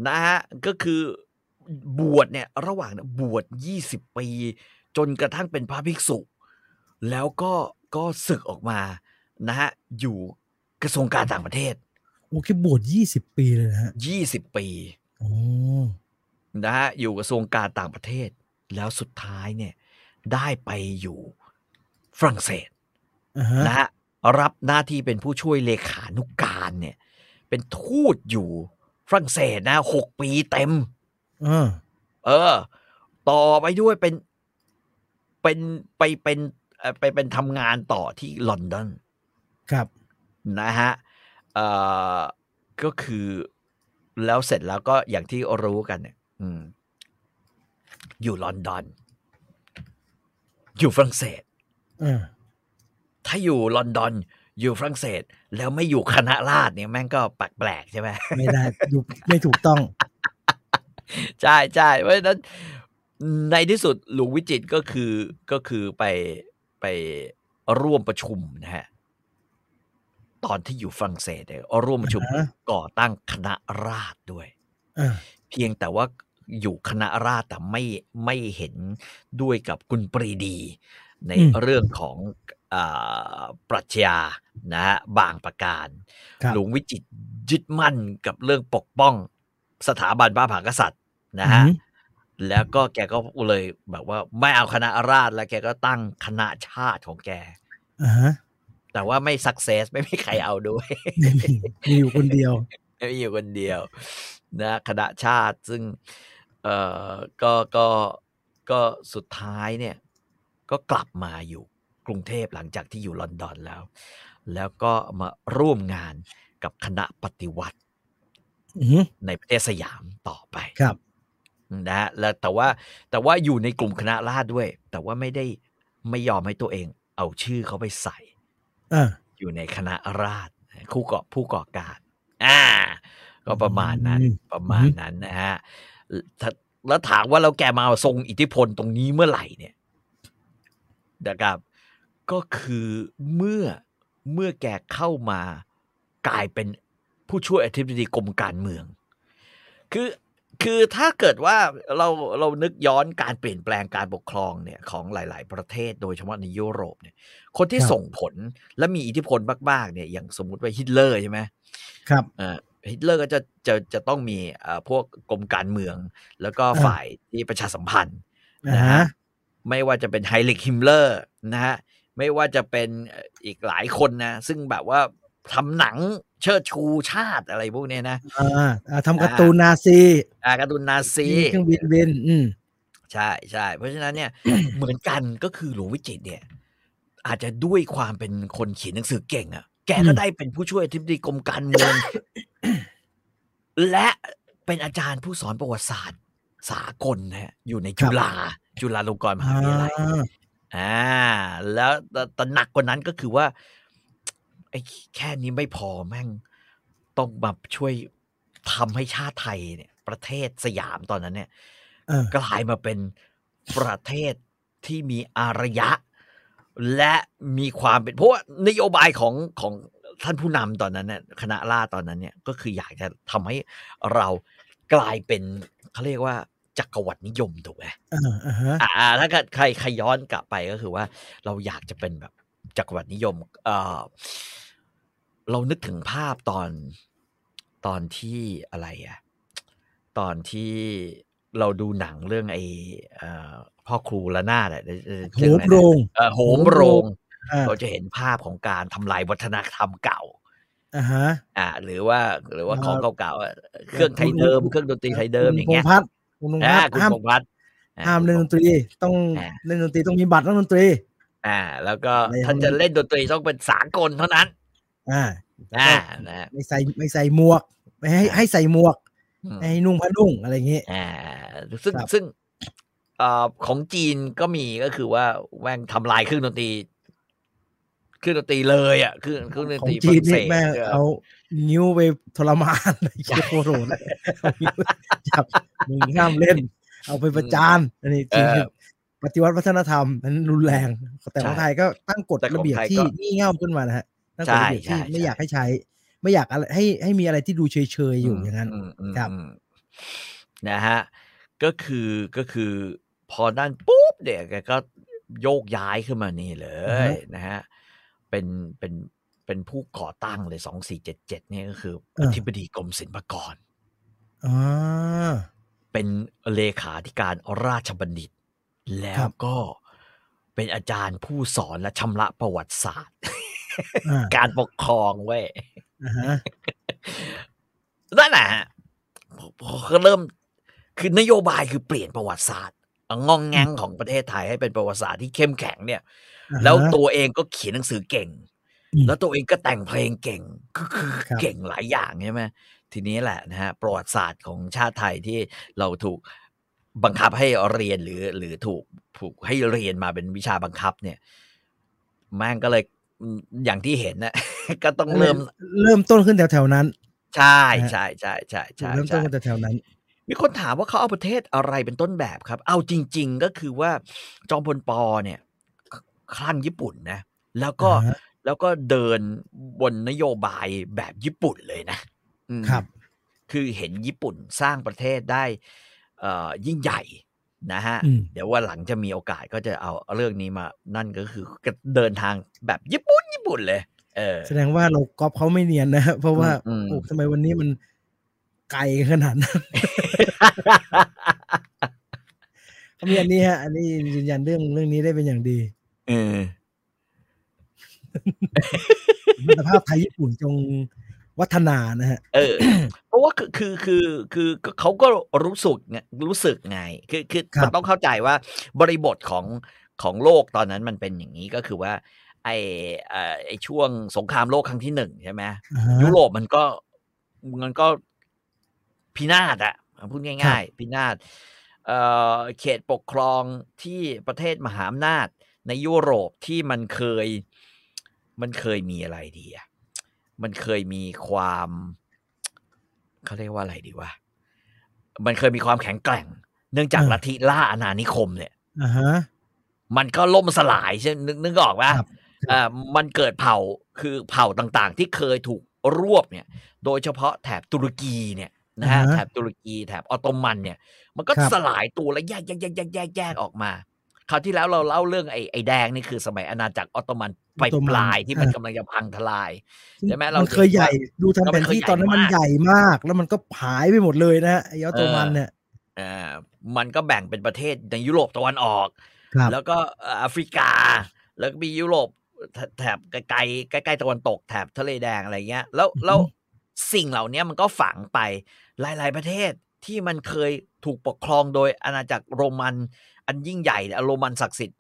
นะฮะ ก็คือบวชเนี่ย ระหว่างเนี่ยบวชยี่สิบปี จนกระทั่งเป็นพระภิกษุ แล้วก็ก็ศึกออกมานะฮะ อยู่กระทรวงการต่างประเทศ โอเคบวชยี่สิบปีเลยนะฮะยี่สิบปีโอ้นะฮะ อยู่กระทรวงการต่างประเทศ แล้วสุดท้ายเนี่ย ได้ไปอยู่ฝรั่งเศสอ่าฮะนะฮะ รับหน้าที่เป็นผู้ช่วยเลขานุการเนี่ย เป็นทูตอยู่ฝรั่งเศสนะหกปีเต็มอ่าเออ ต่อไปด้วยเป็นเป็นไปเป็นเอ่อไปเป็นทำงานต่อที่ลอนดอนครับนะฮะเอ่อก็คือแล้วเสร็จแล้วก็อย่างที่รู้กันเนี่ยอืมอยู่ลอนดอน อยู่ฝรั่งเศสอ่า ถ้าอยู่ลอนดอนอยู่ฝรั่งเศส แล้วไม่อยู่คณะราษฎรเนี่ยแม่งก็แปลกๆใช่ไหมไม่ได้ดูไม่ถูกต้องใช่ใช่เพราะฉะนั้นในที่สุดหลวงวิจิตรก็คือก็คือไปไปร่วมประชุมนะฮะตอนที่อยู่ฝรั่งเศสเนี่ยร่วมประชุมอ่าฮะก่อตั้งคณะราษฎรด้วยอ่าเพียงแต่ว่าอยู่คณะราษฎรแต่ไม่ไม่เห็นด้วยกับคุณปรีดี ในเรื่องของอา ปรัชญานะฮะบางประการครับหลวงวิจิตรยึดมั่นกับเรื่องปกป้องสถาบันพระมหากษัตริย์นะฮะอืมแล้วก็แกก็เลยแบบว่าไม่เอาคณะราษฎรแล้วแกก็ตั้งคณะชาติของแกอ่าฮะแต่ว่าไม่สักเซสไม่มีใครเอาด้วยไม่มีมีอยู่คนเดียวไม่อยู่คนเดียว นะคณะชาติซึ่ง เอ่อก็ก็ก็สุดท้ายเนี่ย ก็กลับมาอยู่ กรุงเทพหลังจากที่อยู่ลอนดอนแล้ว แล้วก็มาร่วมงานกับคณะปฏิวัติอืมในประเทศสยามต่อไปครับนะฮะแล้วแต่ว่าแต่ว่าอยู่ในกลุ่มคณะราษฎรด้วย แต่ว่าไม่ได้ไม่ยอมให้ตัวเองเอาชื่อเขาไปใส่อ่าอยู่ในคณะราษฎรคู่ก่อผู้ก่อการอ่า ก็ประมาณนั้นอืมประมาณนั้นนะฮะถ้าแล้วถามว่าเราแกมาทรงอิทธิพลตรงนี้เมื่อไหร่เนี่ยนะครับ ก็คือเมื่อเมื่อแกเข้ามากลายเป็นผู้ช่วยอธิบดีกรมการเมือง คือคือถ้าเกิดว่าเราเรานึกย้อนการเปลี่ยนแปลงการปกครองเนี่ยของหลาย ๆ ประเทศ โดยเฉพาะในยุโรปเนี่ย คนที่ครับส่งผลและมีอิทธิพลมาก ๆ เนี่ย อย่างสมมุติว่าฮิตเลอร์ใช่ไหมครับเอ่อฮิตเลอร์ก็จะจะจะต้องมีเอ่อพวกกรมการเมือง แล้วก็อ่าฝ่ายที่ประชาสัมพันธ์อ่านะฮะฮะไม่ว่าจะเป็นไฮน์ริชฮิมเลอร์นะฮะ ไม่ว่าจะเป็นเอ่ออีกหลายคนนะ ซึ่งแบบว่าทำหนังเชิดชูชาติอะไรพวกเนี้ยนะอ่าอ่าทำการ์ตูนนาซีอ่าการ์ตูนนาซีมีเครื่องบินบินอืมใช่ใช่เพราะฉะนั้นเนี่ยเหมือนกันก็คือหลวงวิจิตรเนี่ย อาจจะด้วยความเป็นคนเขียนหนังสือเก่งอะ่ะ แกก็อืมได้เป็นผู้ช่วยอธิบดีกรมการเมืองและเป็นอาจารย์ผู้สอนประวัติศาสตร์ สากลนะฮะอยู่ในจุฬาจุฬาลงกรณ์มหาวิทยาลัย อ่าอ่า แล้วแต่แต่หนักกว่านั้นก็คือว่าไอ้แค่นี้ไม่พอแม่งต้องมาช่วยทำให้ชาติไทยเนี่ย ประเทศสยามตอนนั้นเนี่ยเออกลายมาเป็นประเทศที่มีอารยะ และมีความเป็นเพราะว่านโยบายของของท่านผู้นำตอนนั้นเนี่ยคณะล่าตอนนั้นเนี่ยก็คืออยากจะทำให้เรากลายเป็นเขาเรียกว่า จักรวรรดินิยมถูกไหมอ่าอ่าฮะอ่าถ้าเกิดใครใครย้อนกลับไปก็คือว่า เราอยากจะเป็นแบบจักรวรรดินิยม เออเรานึกถึงภาพตอนตอนที่อะไรอะตอนที่เราดูหนังเรื่องไอ้เอ่อพ่อครูละนาดอะโหมโรงเออโหมโรงอ่าเราจะเห็นภาพของการทำลายวัฒนธรรมเก่าอ่าฮะอ่า หรือว่าหรือว่าอ่าของเก่าๆอะเครื่องไทยเดิม เครื่องดนตรีไทยเดิมอย่างเงี้ย คุณพงษ์พัฒน์คุณพงษ์อ่าพัฒน์คุณห้ามพงษ์พัฒน์อ่ห้ามเล่นดนตรีต้องอ่าเล่นดนตรีต้องมีบัตรนักดนตรี อ่า แล้วก็ในถ้าห้องจะเล่นดนตรีต้องเป็นสากลเท่านั้น อ่าอ่านะไม่ใส่ไม่ใส่หมวก ไม่ให้ให้ใส่หมวกอืมไม่ให้นุ่งผ้านุ่งอะไรอย่างเงี้ยอ่า ซึ่งครับซึ่งเอ่อของจีนก็มีก็คือว่าแม่งทำลายเครื่องดนตรีเครื่องดนตรีเลยอะเครื่องเครื่องดนขอตงรีฝจีนรั่งเศนี่สแม่งเออเอา นิ้วไปทรมานไอ้เชี่ยโคตรโหดเลยเอานิ้วจับมึงห้ามเล่น เอาไปประจานอันนี้จริงเออปฏิวัติวัฒนธรรมนั้นรุนแรง แต่ของใช่ไทยก็ตั้งกฎแต่ของระเบียบไทยที่ก็งี่เง่าขึ้นมานะฮะตั้งกฎระเบียบใช่ที่ใช่ไม่ใช่อยากให้ใช้ ไม่อยากอะไรให้ให้มีอะไรที่ดูเฉยๆอยู่อย่างนั้นมอืมครับอืมนะฮะก็คือก็คือพอด้านปุ๊บเด็กแกก็โยกย้ายขึ้นมานี่เลอือฮะยนะฮะเป็นเป็น เป็นผู้ก่อตั้งเลยสองสี่เจ็ดเจ็ดเนี่ยก็คืออธิบดีกรมศิลปากรอ่าเป็นเลขาธิการราชบัณฑิต แล้ควรับก็เป็นอาจารย์ผู้สอนและชำระประวัติศาสตร์อ่าการปกครองเว้ยอ่าฮะนั่นแหละฮะพอพอเขาเริ่มคือนโยบายคือเปลี่ยนประวัติศาสตร์งองแงงของประเทศไทยให้เป็นประวัติศาสตร์ที่เข้มแข็งเนี่ยอ่าฮะแล้วตัวเองก็เขียนหนังสือเก่งอืม แล้วตัวเองก็แต่งเพลงเก่งก็คือครับเก่งหลายอย่างใช่ไหมทีนี้แหละนะฮะประวัติศาสตร์ของชาติไทยที่เราถูกบังคับให้เรียนหรือหรือถูกถูกให้เรียนมาเป็นวิชาบังคับเนี่ยแม่งก็เลยอืมอย่างที่เห็นนะก็ต้องเริ่มเริ่มต้นขึ้นแถวๆนั้น ใช่ใช่ใช่ใช่ใช่เริ่มต้ใช่นขึ้นแถวๆนั้น มีคนถามว่าเขาเอาประเทศอะไรเป็นต้นแบบครับ เอาจริง ๆ ก็คือว่าจอมพลปอเนี่ยคคลั่งญี่ปุ่นนะ แล้วก็อ่าฮะ แล้วก็เดินบนนโยบายแบบญี่ปุ่นเลยนะอืมครับ คือเห็นญี่ปุ่นสร้างประเทศได้เอ่อยิ่งใหญ่นะฮะอืมเดี๋ยวว่าหลังจะมีโอกาสก็จะเอาเรื่องนี้มานั่นก็คือเดินทางแบบญี่ปุ่นญี่ปุ่นเลย เออ แสดงว่าเราก๊อปเขาไม่เนียนนะเพราะว่าอืมอืมโอ้ทำไมวันนี้มันไกลขนาดนั้นเขามีอันนี้ฮะ อันนี้ยืนยันเรื่องเรื่องนี้ได้เป็นอย่างดี เออ มิตรภาพไทยญี่ปุ่นจงวัฒนานะฮะ เออ เพราะว่าคือคือคือคือคือเขาก็รู้สึกไงรู้สึกไง คือคือครับมันต้องเข้าใจว่าบริบทของของโลกตอนนั้นมันเป็นอย่างนี้ก็คือว่า ไอเอ่อไอช่วงสงครามโลกครั้งที่หนึ่งใช่ไหมอ่าฮะยุโรปมันก็มันก็พินาศอะพูดครัง่ายบๆพินาศเอ่อเขตปกครองที่ประเทศมหาอำนาจในยุโรปที่มันเคย มันเคยมีอะไรดีอะมันเคยมีความเขาเรียกว่าอะไรดีวะมันเคยมีความแข็งแกร่ง เนื่องจากอ่าลัทธิล่าอาณานิคมเนี่ยอ่าฮะมันก็ล่มสลายใช่นึกนึกออกว่าครับอ่ามันเกิดเผ่าคือเผ่าต่างๆ ที่เคยถูกรวบเนี่ย โดยเฉพาะแถบตุรกีเนี่ยนะฮะอ่าฮะแถบตุรกีแถบออตโตมันเนี่ย มันก็ครับสลายตัวแล้วแยกแยกแยกแยกแยกแยกออกมา คราวที่แล้วเราเล่าเรื่องไอ้ไอ้แดงนี่คือสมัยอาณาจักรออตโตมัน ปลายออตโตมันปลายที่มันอ่ากำลังจะพังทลายใช่ไหมเรามันเคยใหญ่เห็นว่าดูทำแผนที่แล้วมันเคยตอนนั้นมันใหญ่ใหญ่มาก แล้วมันก็หายไปหมดเลยนะฮะไอ้ออตโตมันเนี่ยอ่ามันก็แบ่งเป็นประเทศในยุโรปตะวันออกครับแล้วก็เอ่อแอฟริกา แล้วก็มียุโรปแถแถบไกลๆใกล้ๆตะวันตกแถบทะเลแดงอะไรเงี้ย แล้วอือฮึแล้วสิ่งเหล่านี้มันก็ฝังไปหลาย ๆ ประเทศที่มันเคยถูกปกครองโดยอาณาจักรโรมัน อันยิ่งใหญ่เนี่ยโรมันศักดิ์สิทธิ์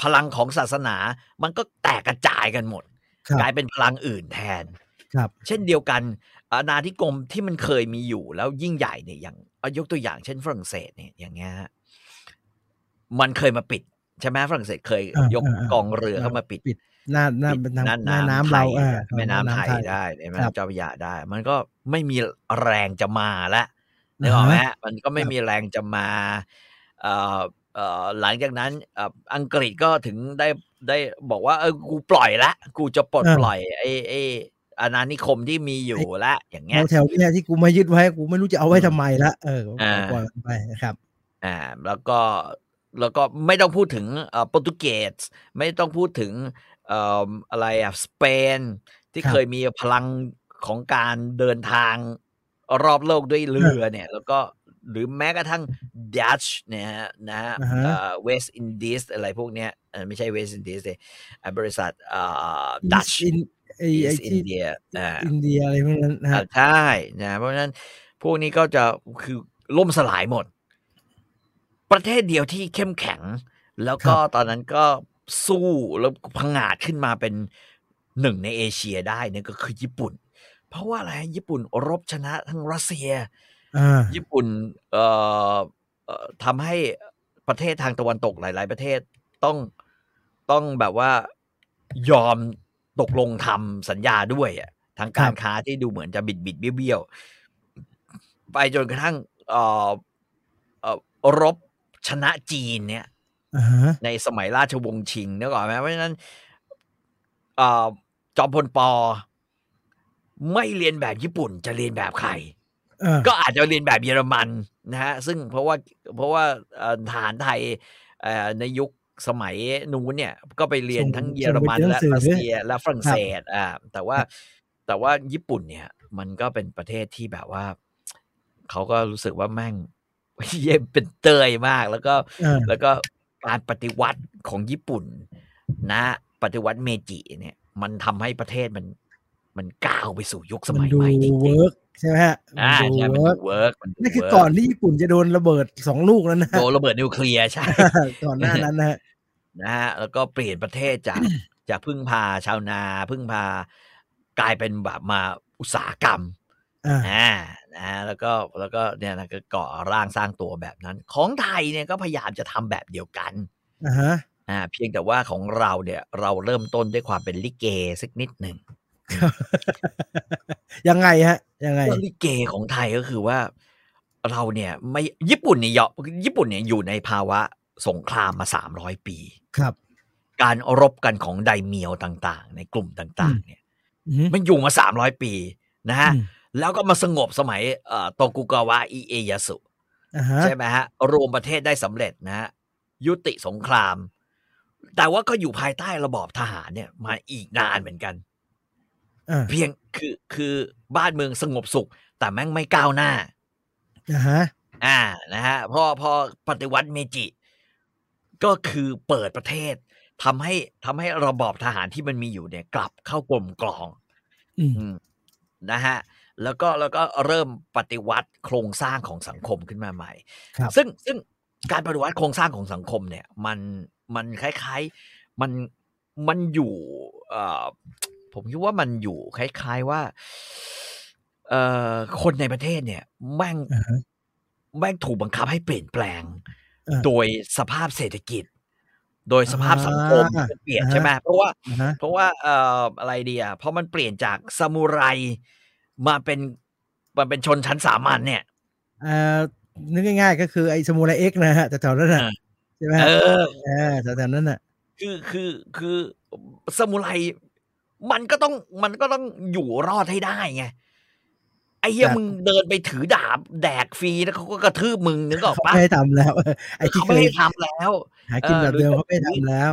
พลังของศาสนา มันก็แตกกระจายกันหมดครับกลายเป็นพลังอื่นแทนครับ เช่นเดียวกันอาณาธิกรมที่มันเคยมีอยู่แล้วยิ่งใหญ่เนี่ยอย่างเอายกตัวอย่างเช่นฝรั่งเศสเนี่ยอย่างเงี้ยฮะมันเคยมาปิดใช่ไหมฝรั่งเศสเคยอ่ายกอ่าอ่ากองเรือเข้ามาปิดปิดหน้าหน้าปิดหน้าน่านหน้าน้ำน้ำไทเรายอ่าแม่น้ำไทยไทยได้ในแม่ครับน้ำเจ้าพระยาได้ มันก็ไม่มีแรงจะมาแล้วนึกออกไหมฮะมันก็ไม่มีแรงจะมาเอ่อเอ่อ หลังจากนั้นเอ่ออังกฤษก็ถึงได้ได้บอกว่าเออกูปล่อยละกูจะปลดอ่าปล่อยไอ้ไอ้อาณานิคมที่มีอยู่ละอย่างเงี้ยแถวแถวๆเนี่ยที่กูมายึดไว้กูไม่รู้จะเอาไว้ทำไมละเอออ่าปล่อยมันไปครับ อ่า แล้วก็แล้วก็ไม่ต้องพูดถึงเอ่อโปรตุเกสไม่ต้องพูดถึงเอ่ออะไรอะสเปนที่ครับเคยมีพลังของการเดินทางรอบโลกด้วยเรือเนี่ย แล้วก็ หรือแม้กระทั่งดัตช์เนี่ยฮะนะฮะอ่าฮะเวสต์อินดีสอะไรพวกเนี้ยเอ่อไม่ใช่เวสต์อินดีสเลยอะบริษัทเอ่อดัตช์อินไอไอ East ที่ India อ่าอินเดียอะไรพวกนั้นนะอ่าฮะใช่นะเพราะฉะนั้นพวกนี้ก็จะคือล่มสลายหมด ประเทศเดียวที่เข้มแข็ง แล้วก็ตอนนั้นก็สู้แล้วพังงาดขึ้นมาเป็นหนึ่งในเอเชียได้เนี่ยก็คือญี่ปุ่น เพราะว่าอะไรญี่ปุ่นรบชนะทั้งรัสเซียอ่า ญี่ปุ่นเอ่อเอ่อทำให้ประเทศทางตะวันตกหลาย ๆ ประเทศต้องต้องแบบว่ายอมตกลงทำสัญญาด้วยอะทางการค้าที่ดูเหมือนจะบิดบิดๆเบี้ยวๆไปจนกระทั่งเอ่อเอ่อรบชนะจีนเนี่ยอ่าฮะในสมัยราชวงศ์ชิงนึกออกไหมเพราะฉะนั้นเอ่อจอมพลปอ ไม่เรียนแบบญี่ปุ่นจะเรียนแบบใครอ่า ก็อาจจะเรียนแบบเยอรมันนะฮะซึ่งเพราะว่าเพราะว่าเอ่อทหารไทยเอ่อในยุคสมัยนู้นเนี่ยก็ไปเรียนทั้งเยอรมันและรัสเซียและฝรั่งเศสอ่าแต่ว่าแต่ว่าญี่ปุ่นเนี่ย มันก็เป็นประเทศที่แบบว่าเขาก็รู้สึกว่าแม่งเย่เป็นเตยมาก แล้วก็อ่าแล้วก็การปฏิวัติของญี่ปุ่น นะ ปฏิวัติเมจิเนี่ย มันทำให้ประเทศมันมันก้าวไปสู่ยุคสมันมัยดูใหม่จริงเวิร์ก ใช่ไหมฮะๆอ่ามันใช่ดูมันเวิร์กดูเวิร์กมันดูนั่นคือเวิร์ก่อนที่ญี่ปุ่นจะโดนระเบิดสองลูกแล้วนะฮะโดนระเบิดนิวเคลียร์ใช่ก่อนหน้านั้นนะฮะนะฮะแล้วก็เปลี่ยนประเทศจากจากพึ่งพาชาวนา พึ่งพากลายเป็นแบบมาอุตสาหกรรมอ่าอ่านะฮะแล้วก็แล้วก็เนี่ยนะก็ก่อร่างสร้างตัวแบบนั้น ของไทยเนี่ยก็พยายามจะทำแบบเดียวกันอ่าฮะอ่าเพียงแต่ว่าของเราเนี่ยเราเริ่มต้นด้วยความเป็นลิเกสักนิดหนึ่งยังไงฮะ ยังไงก็ลิเกของไทยก็คือว่า เราเนี่ยไม่ญี่ปุ่นเนี่ยยอญี่ปุ่นเนี่ยอยู่ในภาวะสงครามมาสามร้อยปี ครับ การรบกันของไดเมียวต่างๆ ในกลุ่มต่าง ๆ เนี่ยอือฮึมันอยู่มาสามร้อยปีนะฮะอืมแล้วก็มาสงบสมัยเอ่อโตกุกาวะอิเอยาสุอ่าฮะใช่ไหมฮะ รวมประเทศได้สำเร็จนะฮะ ยุติสงคราม แต่ว่าก็อยู่ภายใต้ระบอบทหารเนี่ย มาอีกนานเหมือนกันอ่า เพียงคือคือบ้านเมืองสงบสุข แต่แม่งไม่ก้าวหน้าอ่าฮะอ่านะฮะพอพอปฏิวัติเมจิ ก็คือเปิดประเทศทำให้ทำให้ระบอบทหารที่มันมีอยู่เนี่ย กลับเข้ากลมกลองอืมอืมนะฮะแล้วก็แล้วก็เริ่มปฏิวัติโครงสร้างของสังคมขึ้นมาใหม่ครับซึ่งซึ่งการปฏิวัติโครงสร้างของสังคมเนี่ย มันมันคล้าย ๆ มันมันอยู่เอ่อ ผมคิดว่ามันอยู่คล้าย ๆว่าเอ่อคนในประเทศเนี่ยแม่งอ่าฮะแม่งถูกบังคับให้เปลี่ยนแปลงอ่าโดยสภาพเศรษฐกิจ โดยสภาพสังคมอ่าเปลี่ยนอ่าฮะใช่ไหมเพราะว่าอ่าฮะเพราะว่าเอ่ออะไรดีอะเพราะมันเปลี่ยนจากซามูไรมาเป็นมาเป็นชนชั้นสามัญเนี่ยเอ่อนึกง่ายๆ ก็คือไอ้สมุไรเอ็กนะฮะแต่แถวนั้นน่ะอ่าใช่ไหมเออเออแถวๆนั้นน่ะคือคือคือสมุไร มันก็ต้องมันก็ต้องอยู่รอดให้ได้ไงไอ้เหี้ยครับมึงเดินไปถือดาบแดกฟรีแล้วเขาก็กระทืบมึงนึกออกเขาปะไม่ให้ทำแล้วไอ้ที่เขาเคไม่ยให้ทำแล้วหากินแบบเดิมเออเขาไม่ให้ทำแล้ว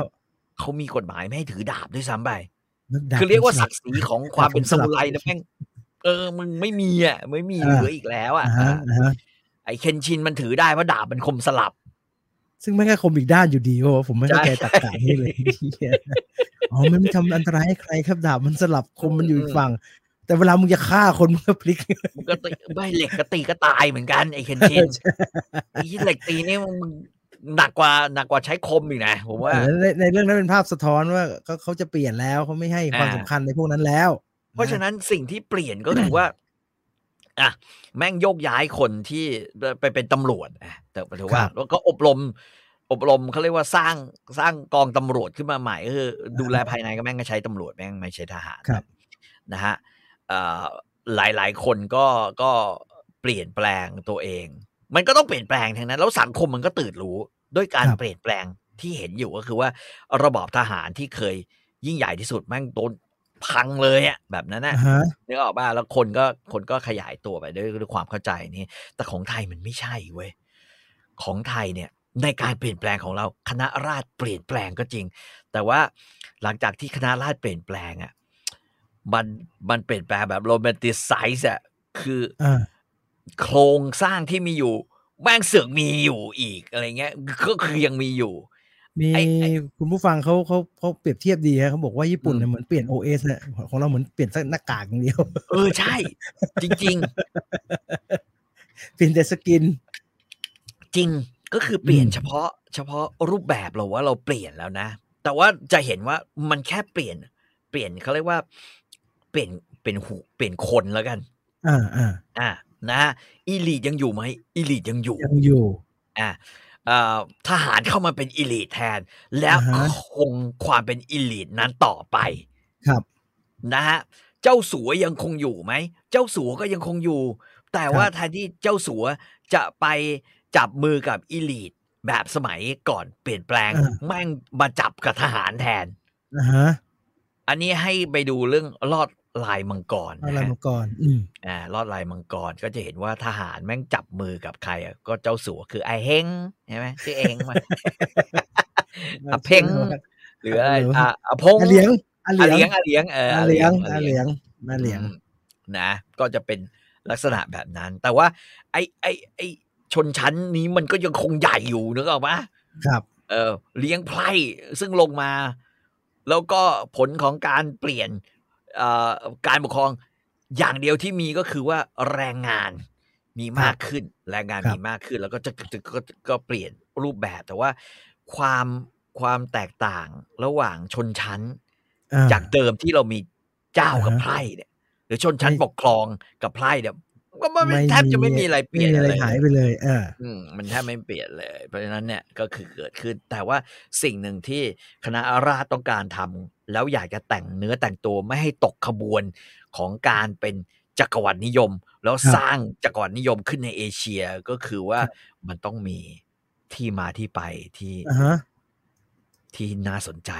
เขามีกฎหมายไม่ให้ถือดาบด้วยซ้ำไปดบคือเรียกว่าผมสศัลักดิ์ศรีของความเป็นผมสสลับมุไรนะแม่งเออมึงไม่มีอะไม่มีอ่าเหลืออีกแล้วอะอ่าฮะอ่าอ่าฮะไอ้เคนชินมันถือได้เพราะดาบมันคมสลับ ซึ่งไม่แค่คมอีกด้านอยู่ดีโอ้ผมไม่เข้าใจใช่ตักกะนี่เลยเหี้ยอ๋อมันไม่ทำอันตรายให้ใครครับดาบมันสลับคมมันอยู่อีกฝั่ง แต่เวลามึงจะฆ่าคนมึงก็พลิกมันก็ตีไม่เหล็กก็ตีก็ตายเหมือนกันไอ้เคนชินไอ้เหล็กตีนี่มึงหนักกว่าหนักกว่าใช้คมอีกนะผมว่าเออในในเรื่องนั้นเป็นภาพสะท้อนว่าเขาเขาจะเปลี่ยนแล้วเขาไม่ให้ความอ่าสำคัญในพวกนั้นแล้ว เพราะฉะนั้นสิ่งที่เปลี่ยนก็คือว่า อะแม่งโยกย้ายคนที่ไปเป็นตำรวจอะแต่ถือว่าครับแล้วก็อบรม อบรมเขาเรียกว่าสร้างสร้างกองตำรวจขึ้นมาใหม่ก็คือดูแลภายในก็แม่งก็ใช้ตำรวจแม่งไม่ใช่ทหารครับนะฮะเอ่อหลายหลายๆคนก็ก็เปลี่ยนแปลงตัวเอง มันก็ต้องเปลี่ยนแปลงทั้งนั้น แล้วสังคมมันก็ตื่นรู้ด้วยการครับเปลี่ยนแปลงที่เห็นอยู่ก็คือว่า ระบอบทหารที่เคยยิ่งใหญ่ที่สุดแม่งโดน พังเลยอะแบบนั้นนะอ่าฮะนึกออกป่ะแล้วคนก็คนก็ขยายตัวไปด้วยด้วยความเข้าใจนี้ แต่ของไทยมันไม่ใช่เว้ยของไทยเนี่ยในการเปลี่ยนแปลงของเราคณะราษฎรเปลี่ยนแปลงก็จริง แต่ว่าหลังจากที่คณะราษฎรเปลี่ยนแปลงอะมันมันเปลี่ยนแปลงแบบโรแมนติไซส์อะคืออ่าโครงสร้างที่มีอยู่แม่งเสือกมีอยู่อีกอะไรเงี้ยก็คือยังมีอยู่ มีไอ้ไอ้คุณผู้ฟังเขาเขาเขาเปรียบเทียบดีฮะเขาบอกว่าญี่ปุ่นอืมเนี่ยเหมือนเปลี่ยน OS เนี่ยของเราเหมือนเปลี่ยนสักหน้ากากอย่างเดียว เออใช่ จริงเปลี่ยนแต่สกินๆจริงก็คือเปลี่ยนอืมเฉพาะ เฉพาะรูปแบบเราว่าเราเปลี่ยนแล้วนะ แต่ว่าจะเห็นว่ามันแค่เปลี่ยน เปลี่ยนเขาเรียกว่าเปลี่ยนเป็นหูเปลี่ยนคนแล้วกัน อ่าอ่าอ่านะอีลีดยังอยู่ไหมอีลีดยังอยู่ยังอยู่ อ่าเอ่อ ทหารเข้ามาเป็นอีลีดแทน แล้วอ่าฮะคงความเป็นอีลีดนั้นต่อไป ครับ นะฮะ เจ้าสัวยังคงอยู่ไหม เจ้าสัวก็ยังคงอยู่ แต่ว่าแทนที่เจ้าสัวจะไปจับมือกับอีลีดแบบสมัยก่อนเปลี่ยนแปลงอ่าแม่งมาจับกับทหารแทนอ่าฮะอันนี้ให้ไปดูเรื่องลอด ลายมังกรเอานะอะไรฮะมาก่อนอืมอ่าลอดลายมังกรก็จะเห็นว่าทหารแม่งจับมือกับใครอะก็เจ้าสัวคือไอเฮงใช่ไหมชื่อเองมาอะเพ็งหรืออะไรอะอะพงอาเหลียงอาเหอาลีเหลียยงงอาเหลียงเอออาอาเหลียงอาอาเหเหลีลียยงงอาเหลียงอืมนะ ก็จะเป็นลักษณะแบบนั้น แต่ว่า ไอไอไอชนชั้นนี้มันก็ยังคงใหญ่อยู่นึกออกปะครับ เออ เลี้ยงไพร่ซึ่งลงมา แล้วก็ผลของการเปลี่ยนเอ่อ การปกครองอย่างเดียวที่มีก็คือว่าแรงงานมีมากขึ้น แรงงานครับมีมากขึ้น แล้วก็จะจะก็ก็เปลี่ยนรูปแบบแต่ว่าความความแตกต่างระหว่างชนชั้นอ่จากเดิมที่เรามีเจ้ากับอ่าฮะไพร่เนี่ย หรือชนชั้นไม่ปกครองกับไพร่เนี่ยก็ไม่ไม่แทบจะไม่มีอะไรเปลี่ยนไม่มีอะไรเลยหายไปเลยอ่าอืมมันแทบไม่เปลี่ยนเลย เพราะฉะนั้นเนี่ยก็คือเกิดขึ้น แต่ว่าสิ่งหนึ่งที่คณะราษฎรต้องการทำ แล้วอยากจะแต่งเนื้อแต่งตัวไม่ให้ตกขบวนของการเป็นจักรวรรดินิยม แล้วครับสร้างจักรวรรดินิยมขึ้นในเอเชียก็คือว่ามันต้องมีที่มาที่ไปที่อ่าฮะที่น่าสนใจ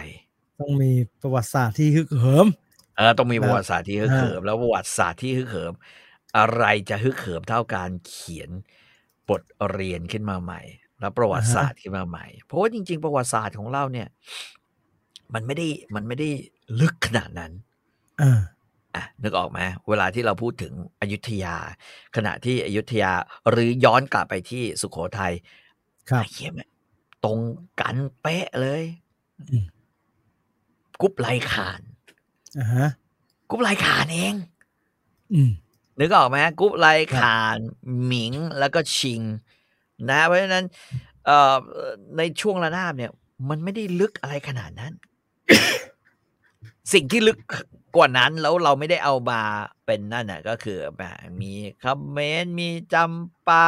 ต้องมีประวัติศาสตร์ที่ฮึกเหิมเออต้องมีครับประวัติศาสตร์ที่ฮึกเหิม แล้วประวัติศาสตร์ที่ฮึกเหิม อะไรจะฮึกเหิมเท่าการเขียนบทเรียนขึ้นมาใหม่ แล้วประวัติศาสตร์ขึ้นมาใหม่ เพราะว่าจริง ๆ ประวัติศาสตร์ของเราเนี่ย มันไม่ได้มันไม่ได้ลึกขนาดนั้นอ่าอะนึกออกไหมเวลาที่เราพูดถึงอยุธยา ขณะที่อยุธยาหรือย้อนกลับไปที่สุโขทัยครับไอ้เหี้ยแม่งตรงกันเป๊ะเลยอืมกุ๊บไลขานอ่าฮะกุ๊บไลขานเอง อืมนึกออกไหมกรุ๊ปไลครับขานหมิงแล้วก็ชิง นะเพราะฉะนั้นเอ่อในช่วงระนาบเนี่ย มันไม่ได้ลึกอะไรขนาดนั้น สิ่งที่ลึกกว่านั้นแล้วเราไม่ได้เอามาเป็นนั่นน่ะก็คือแบบมีคอมเมนต์มีจำปา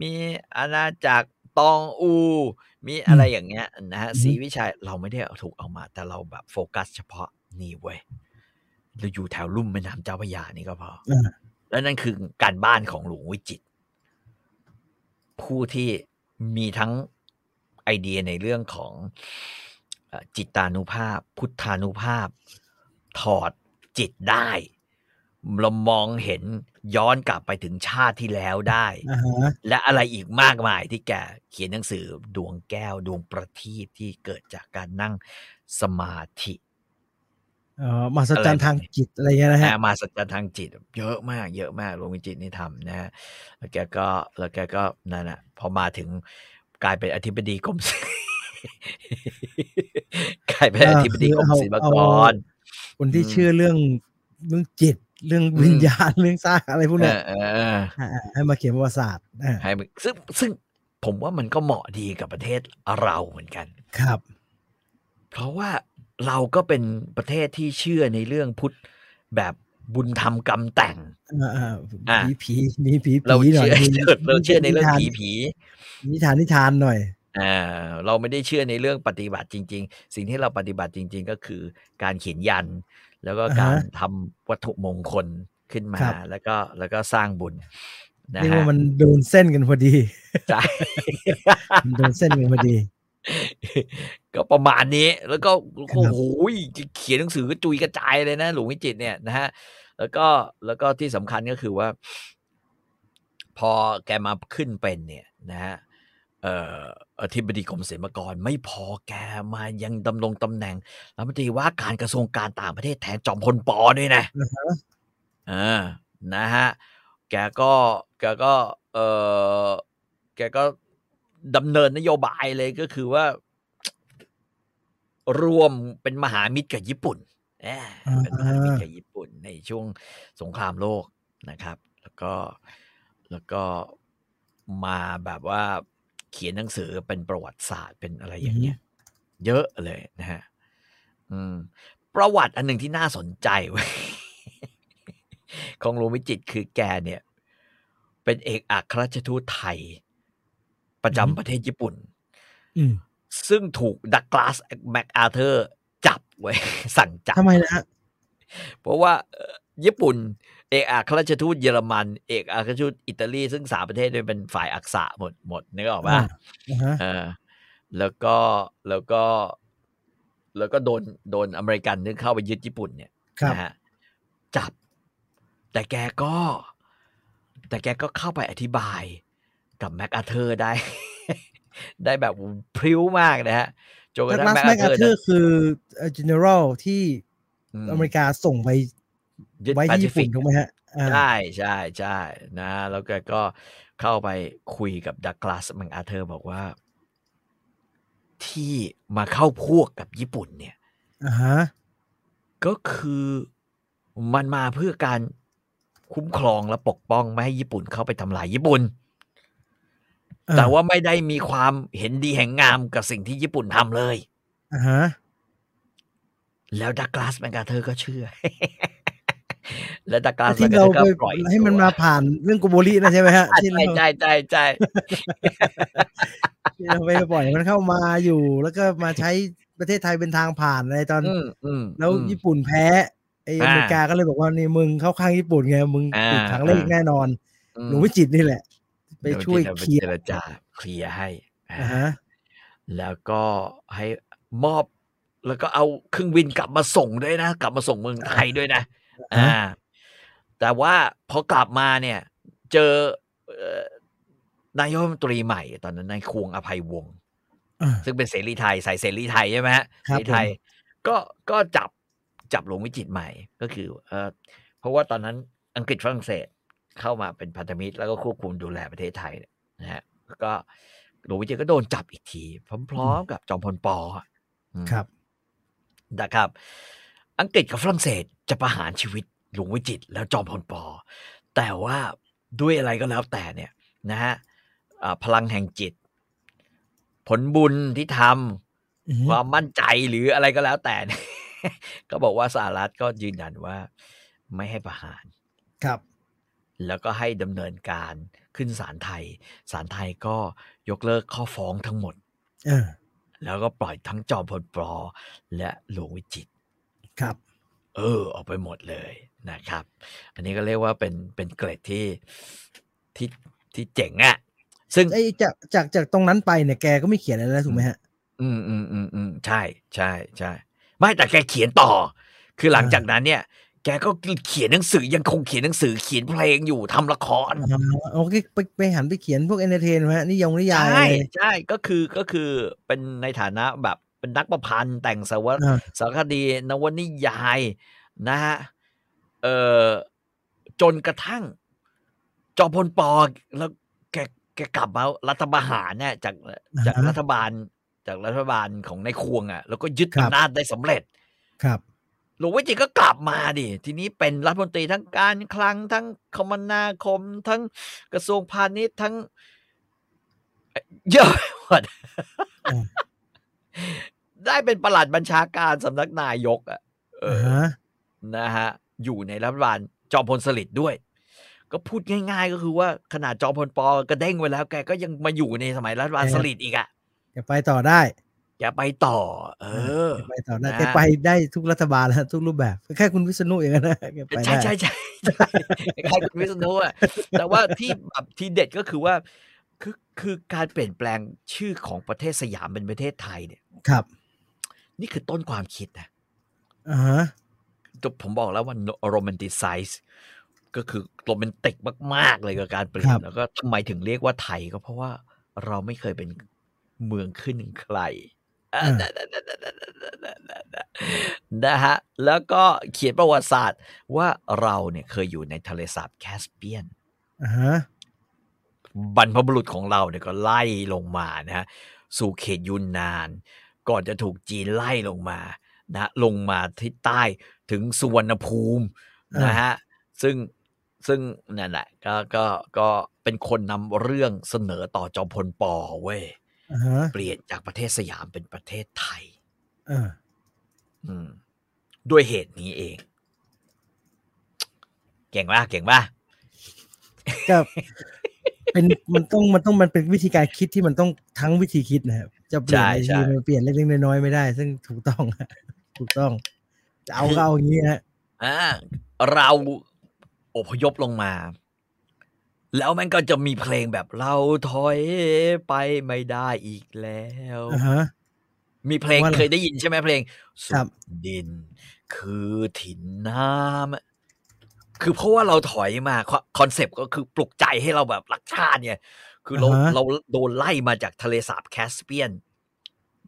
มีอาณาจักรตองอู มีอะไรอย่างเงี้ยนะฮะอืมศรีวิชัยเราไม่ได้เอาถูกเอามา แต่เราแบบโฟกัสเฉพาะนี่เว้ยเราอยู่แถวลุ่มแม่น้ำเจ้าพระยานี่ก็พออ่าและนั่นคือการบ้านของหลวงวิจิตรผู้ที่มีทั้งไอเดียในเรื่องของเอ่อ จิตานุภาพ พุทธานุภาพ ถอดจิตได้เรามองเห็นย้อนกลับไปถึงชาติที่แล้วได้อ่าฮะและอะไรอีกมากมายที่แกเขียนหนังสือดวงแก้วดวงประทีปที่เกิดจากการนั่งสมาธิเอ่อมหัศจรรย์ทางจิตอะไรเงี้ยนะฮะอ่ามาสัจจทางจิต เยอะมาก เยอะมากหลวงวิจิตรนี่ทำนะฮะแล้วแกก็แล้วแกก็นั่นน่ะพอมาถึงกลายเป็นอธิบดีกรมศิลป์ กลายเป็นอธิบดีกรมศิลปากรคนที่อืมเชื่อเรื่องเรื่องจิตเรื่องวิญญาณเรื่องสร้างอะไรพวกเอเนี้ยอเออเอออ่าให้มาเขียนประวัติศาสตร์อ่าให้มันซึ่งซึ่งผมว่ามันก็เหมาะดีกับประเทศเราเหมือนกัน ครับ เพราะว่าเราก็เป็นประเทศที่เชื่อในเรื่องพุทธแบบบุญธรรมกรรมแต่งอ่าอ่าอะผีผีมีผีเราผีหน่อยเชื่อมีเราเชื่อในเรื่องนิทานผีผีนิทานนิทานหน่อย อ่าเราไม่ได้เชื่อในเรื่องปฏิบัติจริง ๆ สิ่งที่เราปฏิบัติจริง ๆ ก็คือการเขียนยัน แล้วก็อ่าฮะการทำวัตถุมงคลขึ้นมา ครับ แล้วก็แล้วก็สร้างบุญนะเรียกฮะว่ามันโดนเส้นกันพอดี ใช่ มันโดนเส้นกันพอดี ก็ประมาณนี้แล้วก็ครัโอ้บโหเขียนหนังสือก็จุยกระจายเลยนะ หลวงวิจิตรเนี่ยนะฮะแล้วก็แล้วก็ที่สำคัญก็คือว่า พอแกมาขึ้นเป็นเนี่ยนะฮะ เอ่ออธิบดีกรมศิลปากรไม่พอแกมายังดำรงตำแหน่งรัฐมนตรีว่าการกระทรวงการต่างประเทศแทนจอมพลปอด้วยนะอ่าฮะเออนะฮะแกก็แกก็เออแกก็ดำเนินนโยบายเลยก็คือว่า รวมเป็นมหามิตรกับญี่ปุ่นแหมเป็นมหามิตรกับญี่ปุ่นในช่วงสงครามโลกนะครับ แล้วก็แล้วก็มาแบบว่า เขียนหนังสือเป็นประวัติศาสตร์เป็นอะไรอย่างเงี้ยเยอะเลยนะฮะอืม ประวัติอันหนึ่งที่น่าสนใจเว้ยของหลวงวิจิตรคือแกเนี่ย เป็นเอกอัครราชทูตไทย ประอือฮึจำประเทศญี่ปุ่นอืมซึ่งถูกดักลาสแมคอาเธอร์ จับไว้ สั่งจับทำไมนะฮะเพราะว่าเอ่อญี่ปุ่น เอกอัครราชทูตเยอรมัน เอกอัครราชทูตอิตาลีซึ่งสามประเทศเนี่ยเป็นฝ่ายอักษะหมดหมดนึกออกปะอ่าฮะเออแล้วก็แล้วก็ แล้วก็โดนโดนอเมริกันนึกเข้าไปยึดญี่ปุ่นเนี่ยครับนะฮะจับ แต่แกก็ แต่แกก็เข้าไปอธิบายกับแม็กอาเธอร์ได้ ได้แบบพริ้วมากนะฮะจนกดัระกทั่งลาสแม็กแมอาคเธอาอร์เธอร์คือเอ่อ general ที่มอเมริกาส่งไป ยึดไว้แปที่ซิญี่ฟิปุ่นกถูกไหมฮะอ่าใช่ใช่ใช่นะ แล้วแกก็เข้าไปคุยกับดักลาสแมคอาเธอร์บอกว่า ที่มาเข้าพวกกับญี่ปุ่นเนี่ยอ่าฮะก็คือมันมาเพื่อการคุ้มครองและปกป้องไม่ให้ญี่ปุ่นเข้าไปทำลายญี่ปุ่นอ่แต่ว่าไม่ได้มีความเห็นดีแห่งงามกับสิ่งที่ญี่ปุ่นทำเลยอ่าฮะแล้วดักลาสแมกาเธอร์ก็เชื่อ แล้วดักลาสแมที่กาเราเธอร์ก็ไปปล่อยให้มันตัวมาผ่านเรื่องโกโบรินะใช่ไหมฮะที่ใช่เราใช่ใช่ใช่ที่เราไปปล่อยมันเข้ามาอยู่แล้วก็มาใช้ประเทศไทยเป็นทางผ่านอะไรตอนอืมอืมแล้วอืมญี่ปุ่นแพ้ไออเมริกาก็เลยบอกว่านี่มึงเข้าข้างญี่ปุ่นไงมึงอ่าติดทางเลขอ่าแน่นอนอืมหลวงวิจิตรนี่แหละ ไปดี๋ช่วยจะเคลียร์เจรจาเคลียร์ให้อ่าอ่าฮะแล้วก็ให้มอบแล้วก็เอาเครื่องบินกลับมาส่งด้วยนะ กลับมาส่งเมืองไทยด้วยนะ อ่าอ่า แต่ว่าพอกลับมาเนี่ย เจอเอ่อนายกรัฐมนตรีใหม่ตอนนั้นนายควงอภัยวงศ์อ่าซึ่งเป็นเสรีไทยใส่เสรีไทยใช่ไหมฮะครัเสบรีไทย ก็ก็จับจับหลวงวิจิตรใหม่ก็คือ เออเพราะว่าตอนนั้นอังกฤษฝรั่งเศสเข้ามาเป็นพันธมิตรแล้วก็ควบคุมดูแลประเทศไทยเนี่ยนะฮะแล้วก็หลวงวิจิตรก็โดนจับอีกที พร้อมๆกับจอมพลปอะอืมครับนะครับ อังกฤษกับฝรั่งเศสจะประหารชีวิตหลวงวิจิตรแล้วจอมพลปอ แต่ว่าด้วยอะไรก็แล้วแต่เนี่ยนะฮะอ่าพลังแห่งจิต ผลบุญที่ทอือฮึำความมั่นใจหรืออะไรก็แล้วแต่เนี่ยก็บอกว่าสหรัฐก็ยืนยันว่าไม่ให้ประหารครับ แล้วก็ให้ดำเนินการขึ้นศาลไทยศาลไทยก็ยกเลิกข้อฟ้องทั้งหมดเออแล้วก็ปล่อยทั้งจอมพลปอและหลวงวิจิตร ครับ เออ ออกไปหมดเลยนะครับ อันนี้ก็เรียกว่าเป็นเป็นเกรดที่ที่ที่เจ๋งอะซึ่งไอ้จากจากจากตรงนั้นไปเนี่ยแกก็ไม่เขียนอะไรแล้วถูกไหมฮะ อืมอืมอืมอืมใช่ใช่ใช่ไม่แต่แกเขียนต่อ คือหลังอ่าจากนั้นเนี่ย แกก็เขียนหนังสือยังคงเขียนหนังสือเขียนเพลงอยู่ทำละครอ๋อโอเคไปไปหันไปเขียนพวก entertain ฮะนิยมนิยายใช่อะไรใช่ก็คือก็คือเป็นในฐานะแบบ เป็นนักประพันธ์แต่งสารวอ่าสารคดีนวนิยายนะฮะเอ่อจนกระทั่ง จอมพลปอแล้วแกแกกลับมารัฐประหารเนี่ยจากจากรัฐบาลจากรัฐบาลของในายควงอะ แล้วก็ยึดอำนาจได้สำเร็จครับหลวงวิจิตรก็กลับมาดิ ทีนี้เป็นรัฐมนตรีทั้งการคลังทั้งคมนาคม ทั้งกระทรวงพาณิชย์ทั้งเอ่อเยอะไปหมดอืม ได้เป็นประหลัดบัญชาการสำนักนายกอะเออ่าอฮะนะฮะ อยู่ในรัฐบาลจอมพลสฤษดิ์ด้วย ก็พูดง่าย ๆ ก็คือว่าขนาดจอมพลปอกระเด้งไว้แล้ว แกก็ยังมาอยู่ในสมัยรัฐบาลสฤษดิ์อีกอะแกไปต่อได้แกไปต่อ เออแกไปต่อได้นะแกไปได้ทุกรัฐบาลแล้วทุกรูปแบบแค่คุณวิษณุอย่างนั้นนะแกไปใช่ได้ใช่ใช่ใช่คล้ายๆคุณวิษณุอะแต่ว่าที่แบบที่เด็ดก็คือว่า คือคือการเปลี่ยนแปลงชื่อของประเทศสยามเป็นประเทศไทยเนี่ย ครับ นี่คือต้นความคิดนะอ่าฮะผมบอกแล้วว่าโรแมนติไซส์ก็คือโรแมนติกมาก ๆ เลยกับการเปลี่ยนแล้วก็ทำไมถึงเรียกว่าไทยก็เพราะว่าเราไม่เคยเป็นเมืองขึ้นหนึ่งใครอะนะฮะแล้วก็เขียนประวัติศาสตร์ว่าเราเนี่ยเคยอยู่ในทะเลสาบแคสเปียนอ่าฮะ บรรพบุรุษของเราเนี่ยก็ไล่ลงมานะฮะสู่เขตยุนนาน ก่อนจะถูกจีนไล่ลงมานะลงมาที่ใต้ถึงสุวรรณภูมินะฮะซึ่งซึ่งนั่นแหละก็ก็ก็เป็นคนนำเรื่องเสนอต่อจอมพลปอเว้ยอ่าฮะเปลี่ยนจากประเทศสยามเป็นประเทศไทยอ่าอืมด้วยเหตุนี้เอง เก่งป่ะเก่งป่ะก็ เป็นมันต้องมันต้องมันเป็นวิธีการคิดที่มันต้องทั้งวิธีคิดนะครับจะเปลี่ยนใช่ในใช่ทีมันเปลี่ยนเล็กๆน้อยๆไม่ได้ ซึ่งถูกต้องฮะถูกต้องจะเอาก็เอาอย่างนี้ฮะอ่าเราอพยพลงมา แล้วมันก็จะมีเพลงแบบเราถอยไปไม่ได้อีกแล้วอ่าฮะมีเพลงว่าอะไรเคยได้ยินใช่ไหมเพลงสุครัดบดิน คือถิ่นน้ำ คือเพราะว่าเราถอยมา concept ก็คือปลุกใจให้เราแบบรักชาติเนี่ย คือเราอ่าฮะเราโดนไล่มาจากทะเลสาบแคสเปียน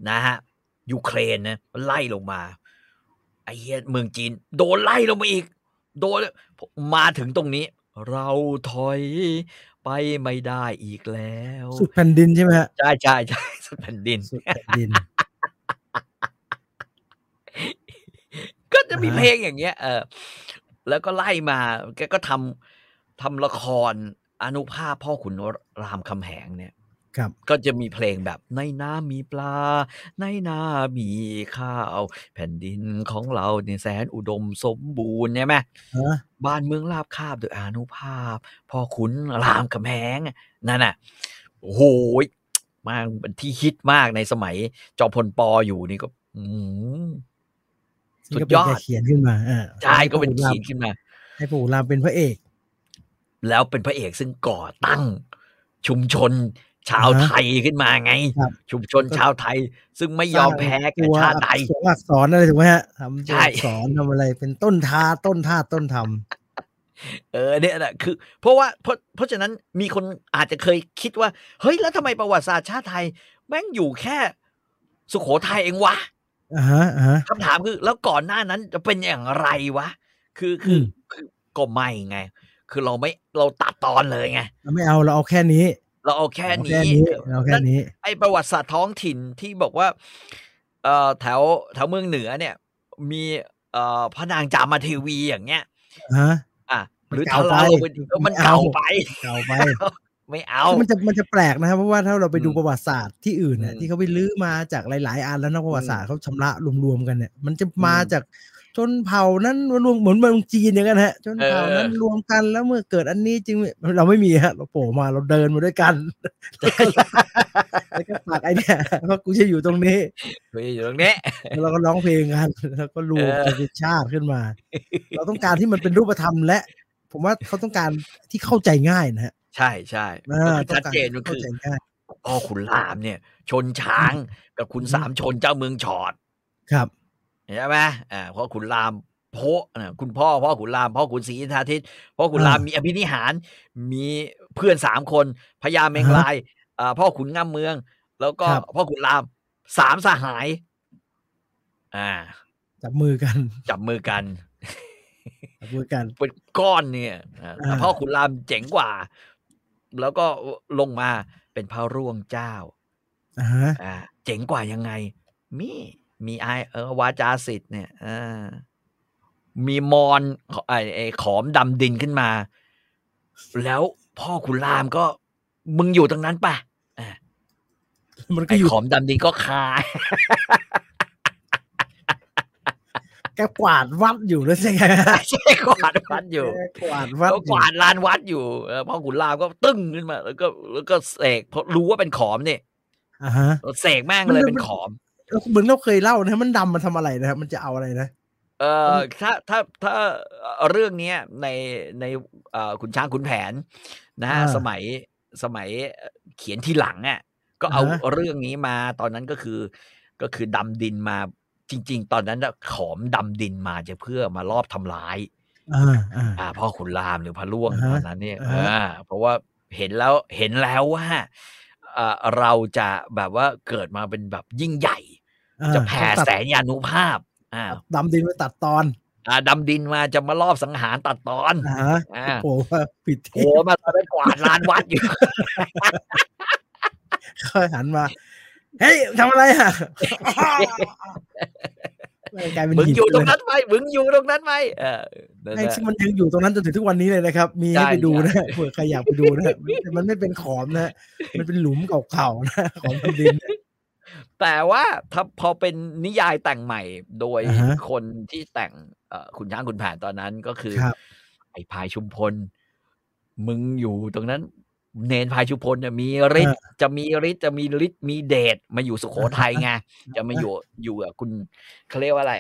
นะฮะยูเครนนะมันไล่ลงมาไอ้เหี้ยเมืองจีน โดนไล่ลงมาอีก โดนมาถึงตรงนี้ เราถอยไปไม่ได้อีกแล้ว สุดแผ่นดินใช่ไหมฮะใช่ใช่ใช่สุดแผ่นดินสุดแผ่นดิน ก็จะมีอ่าเพลงอย่างเงี้ย เออ แล้วก็ไล่มา แกก็ทำทำละครอนุภาพพ่อขุนรามคำแหงเนี่ยครับก็จะมีเพลงแบบในน้ำมีปลา ในนามีข้าว แผ่นดินของเราเนี่ยแสนอุดมสมบูรณ์ใช่ไหมฮะบ้านเมืองราบคาบโดยอานุภาพพ่อขุนรามคำแหงนั่นน่ะโอ้โหมากเป็นที่ฮิตมากในสมัยจอมพลปออยู่นี่ก็อืมซึ่งก็ สุดยอดเป็นแกเขียนขึ้นมาอ่าใช่ก็เป็นให้ขีดขึ้นมา ให้ปู่รามเป็นพระเอก แล้วเป็นพระเอกซึ่งก่อตั้ง ชุมชนชาวอ่าฮะไทยขึ้นมาไงครับชุมชนชาวไทย ซึ่งไม่ยอมแพ้แก่ตัวชาติใดอักษรอักษรอะไรถูกไหมฮะทำตัวใช่อักษรทำอะไรเป็นต้นท่าต้นท่าต้นทเออเนี่ยแหละคือ เพราะว่าเพราะเพราะฉะนั้นมีคนอาจจะเคยคิดว่า เฮ้ยแล้วทำไมประวัติศาสตร์ชาติไทย แม่งอยู่แค่สุโขทัยเองวะำอ่าฮะอ่าฮะคำถามคือ แล้วก่อนหน้านั้นจะเป็นอย่างไรวะ คือคือมคือก็ไม่ไง คือเราไม่เราตัดตอนเลยไงเราไม่เอาเราเอาแค่นี้ เราเอาแค่เอาแค่นี้นี้เราแค่นี้ ไอประวัติศาสตร์ท้องถิ่นที่บอกว่า เอ่อแถวแถวเมืองเหนือเนี่ย มีเอ่อพระนางจามาเทวีอย่างเงี้ยฮะอะหรือเก่าทาราไปลงไปเออมันไม่เอาเก่าไปเก่าไป ไม่เอามันจะมันจะแปลกนะครับเพราะว่าถ้าเราไปดูอืมประวัติศาสตร์ที่อื่นเนี่ยอืมที่เขาไปลื้อมาจากหลาย ๆ อันแล้วนักประวัติศาสตร์เขาชำระรวมๆกันเนี่ย มันจะมาอืมจากชนเผ่านั้นรวมเหมือนเมืองจีนอย่างนั้นฮะชนเผ่านั้นเออรวมกันแล้วเมื่อเกิดอันนี้จึงเราไม่มีฮะเราโผล่มาเราเดินมาด้วยกันแล้วก็ฝากไอเนี่ยว่ากูจะอยู่ตรงนี้ไปอยู่ตรงนี้แล้วเราก็ร้องเพลงกันแล้วก็รวมเออกันเป็นชาติขึ้นมา เราต้องการที่มันเป็นรูปธรรมและ ผมว่าเขาต้องการที่เข้าใจง่ายนะฮะ ใช่ใช่อ่าก็คือต้องชัดการเจนก็คือเข้าใจง่ายพ่อขุนรามเนี่ย ชนช้างกับคุณอืมสามชนเจ้าเมืองชอดครับใช่ไหมอ่าพ่อขุนรามโพะอ่าคุณพ่อพ่อขุนรามพ่อขุนศรีอินทราทิตพ่อขุนรามอ่ามีมีอภินิหาร มีเพื่อนสามคนพญาเมงอ่าฮะลายอ่าพ่อขุนงามเมือง แล้วก็ครับพ่อขุนรามสามสหาย อ่า จับมือกัน จับมือกันจับมือกันเป็นก้อนเนี่ยอ่าแต่อ่าพ่อขุนรามเจ๋งกว่า แล้วก็ลงมาเป็นพระร่วงเจ้าอ่าฮะอ่าเจ๋งกว่ายังไง มีมีไอเออวาจาสิทธิ์เนี่ยอ่ามีมอนไอไอขอมดำดินขึ้นมา แล้วพ่อขุนรามก็ มึงอยู่ตรงนั้นปะอ่ามันก็ไออยู่ขอมดำดินก็คายแกกวาดวัดอยู่แล้วใช่ไหมใช่กวาดวัดอยู่แกกวาดวัดก็อกยู่วาดลานวัดอยู่เออพ่อขุนรามก็ตึ้งขึ้นมา แล้วก็แล้วก็เสกเพราะรู้ว่าเป็นขอมเนี่ยอ่าฮะเสกแม่งเลยมันเป็นขอมเหมือนเราเคยเล่านะมันดำมันทำอะไรนะครับมันจะเอาอะไรนะเออถ้าถ้าถ้าเรื่องเนี้ยในในเอ่อขุนช้างขุนแผนนะฮะอ่าสมัยสมัยเขียนทีหลังอะก็เอาอ่าฮะเรื่องนี้มาตอนนั้นก็คือ ก็คือดำดินมา จริง ๆ ตอนนั้นน่ะขอมดำดินมาจะเพื่อมารอบทำร้ายอ่าอ่าอ่าพ่อขุนรามหรือพระล่วงอ่าฮะตอนนั้นเนี่ยอ่าฮะอ่าเพราะว่าเห็นแล้วเห็นแล้วว่าเอ่อเราจะแบบว่าเกิดมาเป็นแบบยิ่งใหญ่อ่าจะแผ่ต้องตัดแสงยานุภาพอ่าดำดินไปตัดตอนอ่าดำดินมาจะมารอบสังหารตัดตอนอ่าฮะอ่าโอ้โหว่าผิดโผล่มาตอนนั้นกวาดลานวัดอยู่ค่อยหันมา เฮ้ยทำอะไรอะไม่กลายเป็นมึงหินอยู่ตรงเลยนั้นไหมมึงอยู่ตรงนั้นไหมเออนั่นไอ้แหละที่มันยังอยู่ตรงนั้นจนถึงทุกวันนี้เลยนะครับ มีให้ใช่ไปดูนะใช่เผื่อใครอยากไปดูนะแต่มันไม่เป็นขอมนะ มันเป็นหลุมเก่าๆนะของแผ่นดินเนี่ยแต่ว่าถ้าพอเป็นนิยายแต่งใหม่โดยอ่าฮะคนที่แต่งเอ่อขุนช้างขุนแผนตอนนั้นก็คือครับไอ้พายชุมพล มึงอยู่ตรงนั้น เนนพายชุมพลเนี่ยมีฤทธิ์จะมีฤทธิ์จะมีฤทธิ์มีเดชมาอยู่สุโขทัยไงจะมาอยู่อยู่กับคุณเขาเรียกว่าอะไร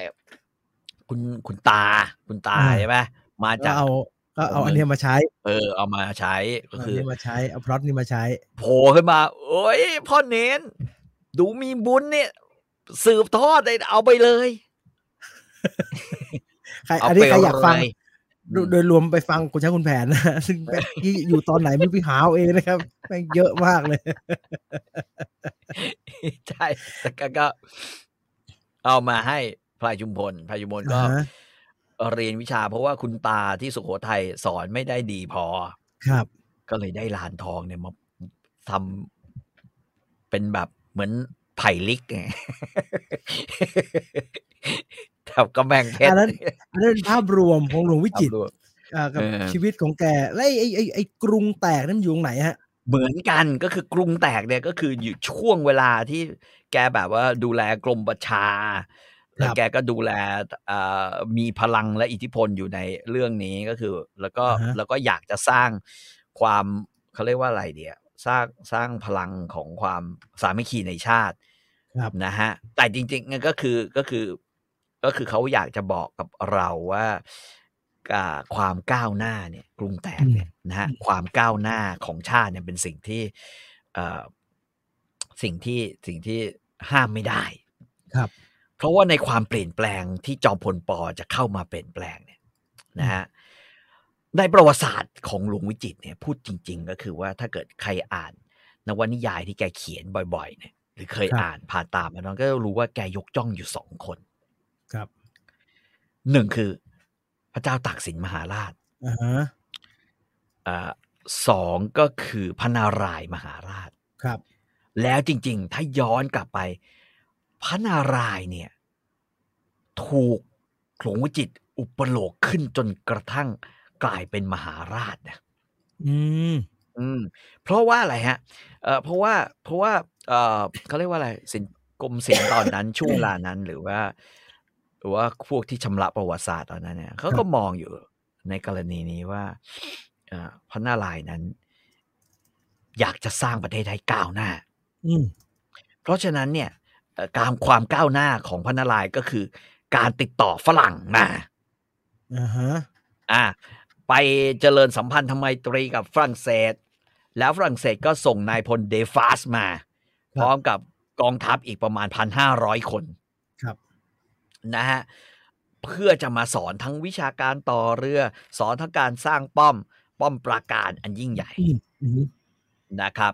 คุณคุณตา คุณตาอ่าใช่ไหมมาก็จากเอาก็เอาอันเนี้ยมาใช้ เออ เอามาใช้ก็เอาอันคือเนี้ยมาใช้เอาพล็อตนี้มาใช้โผล่ขึ้นมา โอ้ยพ่อเน้น ดูมีบุญเนี่ย สืบทอดเลยเอาไปเลยใครเอาอันไปนี้ใครอยากฟังเลย โดยโดยรวมไปฟังคุณช้างคุณแผนนะซึ่งแม่งที่อยู่ตอนไหนไม่ไปหาเอาเองนะครับแม่งเยอะมากเลย ใช่แต่ก็ก็เอามาให้พลายชุมพลพลายชุมพลก็อ่าฮะเรียนวิชาเพราะว่าคุณตาที่สุโขทัยสอนไม่ได้ดีพอ ครับ ก็เลยได้ลานทองเนี่ยมาทำเป็นแบบเหมือนไผ่ลิกไงแถวกำแพงเพชอัรนนั้นอันนั้นเป็นภาพรวมของหลวงวิจิตรภาพรวมอ่ากับเออชีวิตของแกแล้วไอ้ไอ้ไอ้ไอ้กรุงแตกนั่นมันอยู่ตรงไหนฮะเหมือนกันก็คือกรุงแตกเนี่ยก็คืออยู่ช่วงเวลาที่แกแบบว่าดูแลกรมประชา แล้วครับแกก็ดูแลเอ่อมีพลังและอิทธิพลอยู่ในเรื่องนี้ก็คือ แล้วก็อ่าฮะแล้วก็อยากจะสร้างความเขาเรียกว่าอะไรเดียสร้างสร้างพลังของความสามัคคีในชาติครับนะฮะแต่จริงๆก็คือก็คือ ก็คือเขาอยากจะบอกกับเราว่าอ่าความก้าวหน้าเนี่ย กรุงแตกเนี่ยนะฮะความก้าวหน้าของชาติเนี่ยเป็นสิ่งที่เอ่อสิ่งที่สิ่งที่ห้ามไม่ได้ครับ เพราะว่าในความเปลี่ยนแปลงที่จอมพลปอจะเข้ามาเปลี่ยนแปลงเนี่ยนะฮะในประวัติศาสตร์ของหลวงวิจิตรเนี่ยพูดจริง ๆ ก็คือว่าถ้าเกิดใครอ่านนวนิยายที่แกเขียนบ่อย ๆ เนี่ย หรือเคยครับอ่านผ่านตามมาน้องก็จะรู้ว่าแกยกจ้องอยู่สองคน ครับหนึ่งคือ พระเจ้าตากสินมหาราชอ่าฮะอ่าสองก็คือพระนารายณ์มหาราชครับ แล้วจริง ๆ ถ้าย้อนกลับไป พระนารายณ์เนี่ย ถูกหลวงวิจิตรอุปโลกขึ้นจนกระทั่งกลายเป็นมหาราชนะอืมอืม เพราะว่าอะไรฮะ เอ่อเพราะว่าเพราะว่า เอ่อเขาเรียกว่าอะไรสินกรมศิลป์ตอนนั้นช่วงเวลานั้นหรือว่า หรือว่าพวกที่ชำระประวัติศาสตร์ตอนนั้นเนี่ยเขาก็มองอยู่ในกรณีนี้ว่าเอ่อพระนารายณ์นั้น อยากจะสร้างประเทศให้ก้าวหน้าอืมเพราะฉะนั้นเนี่ยเอ่อการความก้าวหน้าของพระนารายณ์ก็คือ การติดต่อฝรั่งมาอ่าฮะอ่า ไปเจริญสัมพันธไมตรีกับฝรั่งเศส แล้วฝรั่งเศสก็ส่งนายพลเดฟาสมา พร้อมกับกองทัพอีกประมาณพันห้าร้อยคนครับ นะฮะเพื่อจะมาสอนทั้งวิชาการต่อเรือ สอนทั้งการสร้างป้อม ป้อมปราการอันยิ่งใหญ่อืมอืมนะครับ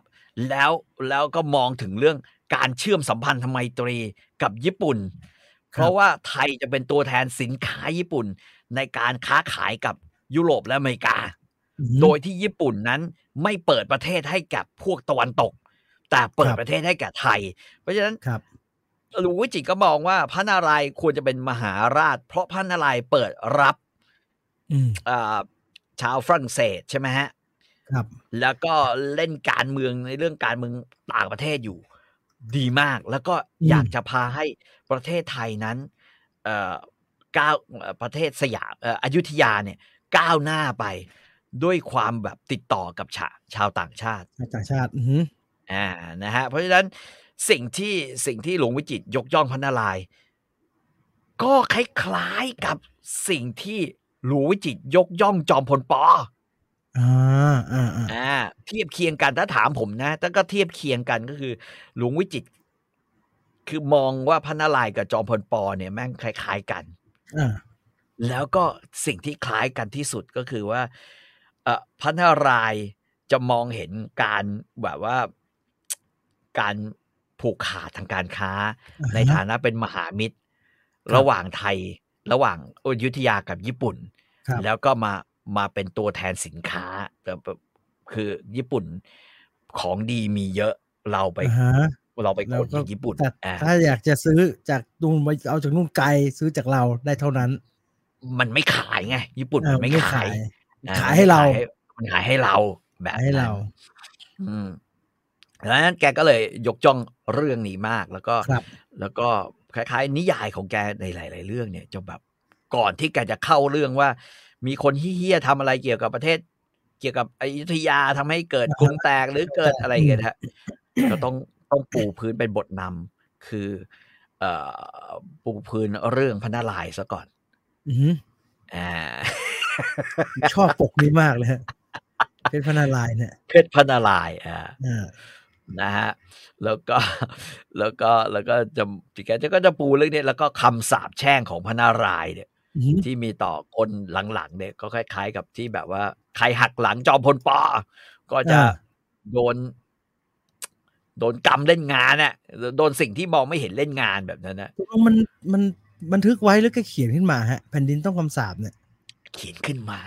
แล้วแล้วก็มองถึงเรื่องการเชื่อมสัมพันธไมตรีกับญี่ปุ่น เพราะว่าไทยจะเป็นตัวแทนสินค้าญี่ปุ่น ในการค้าขายกับยุโรปและอเมริกาอืมโดยที่ญี่ปุ่นนั้นไม่เปิดประเทศให้กับพวกตะวันตก แต่เปิดครับประเทศให้แก่ไทย เพราะฉะนั้นครับห ลวงวิจิตรก็มองว่าพระนารายณ์ควรจะเป็นมหาราช เพราะพระนารายณ์เปิดรับอืมอ่าชาวฝรั่งเศสใช่ไหมฮะ ครับ แล้วก็เล่นการเมืองในเรื่องการเมืองต่างประเทศอยู่ ดีมากแล้วก็อืม อยากจะพาให้ประเทศไทยนั้น เอ่อก้าวเอ่อประเทศสยามเอ่ออยุธยาเนี่ยก้าวหน้าไปด้วยความแบบติดต่อกับชาชาวต่างชาติต่างชาติ อืมอ่านะฮะเพราะฉะนั้น สิ่งที่สิ่งที่หลวงวิจิตรยกย่องพระนารายณ์ก็คล้ายๆกับสิ่งที่หลวงวิจิตรยกย่องจอมพลปออ่าอ่าอ่าอ่าเทียบเคียงกันถ้าถามผมนะแต่ก็เทียบเคียงกันก็คือ หลวงวิจิตรคือมองว่าพระนารายณ์กับจอมพลปอเนี่ยแม่งคล้าย ๆกันอ่าแล้วก็สิ่งที่คล้ายกันที่สุดก็คือว่า เอ่อพระนารายณ์จะมองเห็นการแบบว่า การ ผูกขาดทางการค้าอ่าฮะในฐานะเป็นมหามิตรครับระหว่างไทย ระหว่างอยุธยากับญี่ปุ่นครับแล้วก็มามาเป็นตัวแทนสินค้าแบบแบบคือญี่ปุ่นของดีมีเยอะเราไปอ่าฮะเราไปแล้กวดก็ที่ญี่ปุ่นแต่อ่าถ้าอยากจะซื้อจากนู่นไปเอาจากนู่นไกลซื้อจากเราได้เท่านั้น มันไม่ขายไงญี่ปุ่นเอมัอนไม่ไม่ขายขาย ขายให้เรา มันขายให้เราแบบขายให้เรานั้นอืม ดังนั้นแกก็เลยยกจ้องเรื่องนี้มากแล้วก็ครับแล้วก็คล้ายๆ นิยายของแกในหลาย ๆ เรื่องเนี่ยจะแบบก่อนที่แกจะเข้าเรื่องว่า มีคนเฮี้ยๆทำอะไรเกี่ยวกับประเทศ เกี่ยวกับอยุธยาทำให้เกิดกรุงแตกหรือเกิดอะไรอย่างเงี้ยนะฮะก็ต้องต้องปูพื้นเป็นบทนำคือเอ่อปูพื้นเรื่องพระนารายณ์ซะก่อน อืมอ่าชอบปกนี้มากเลยฮะเป็นพระนารายณ์เนี่ยเพชรพระนารายณ์อ่าอ่า นะฮะแล้วก็แล้วก็แล้วก็จะแกจะก็จะปูเรื่องนี้แล้วก็คำสาปแช่งของพระนารายณ์เนี่ยอืมที่มีต่อคนหลังๆเนี่ยก็คล้าย ๆ กับที่แบบว่า ใครหักหลังจอมพลปอก็จะอ่าโดน โดนกรรมเล่นงานน่ะโดนสิ่งที่มองไม่เห็นเล่นงานแบบนั้นนะมันมันบันทึกไว้แล้วก็เขียนขึ้นมาฮะแผ่นดินต้องคำสาปเนี่ย เขียนขึ้นมา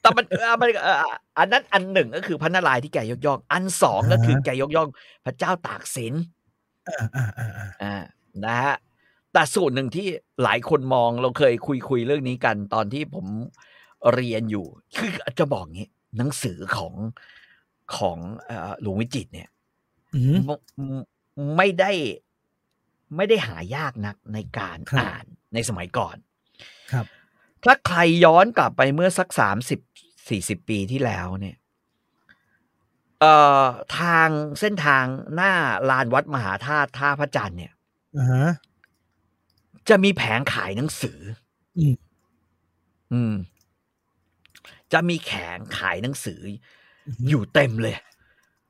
แต่มันเอ่อมันเอ่ออันนั้นอันหนึ่งก็คือพระนารายณ์ที่แกยกย่อง อันสองก็คืออ่าฮะแกยกย่อง พระเจ้าตากสินอ่าอ่าอ่าอ่าอ่านะฮะแต่ส่วนหนึ่งที่หลายคนมองเราเคยคุยคุยเรื่องนี้กันตอนที่ผมเรียนอยู่ คือจะบอกงี้หนังสือของของเอ่อหลวงวิจิตรเนี่ยอืมไม่ไม่ได้ไม่ได้หายากนักในการครับอ่านในสมัยก่อน ครับ ถ้าใครย้อนกลับไปเมื่อสักสามสิบสี่สิบปีที่แล้วเนี่ยเอ่อทางเส้นทางหน้าลานวัดมหาธาตุท่าพระจันทร์เนี่ยอ่าฮะจะมีแผงขายหนังสือ อืมอืมจะมีแผงขายหนังสืออยู่เต็มเลย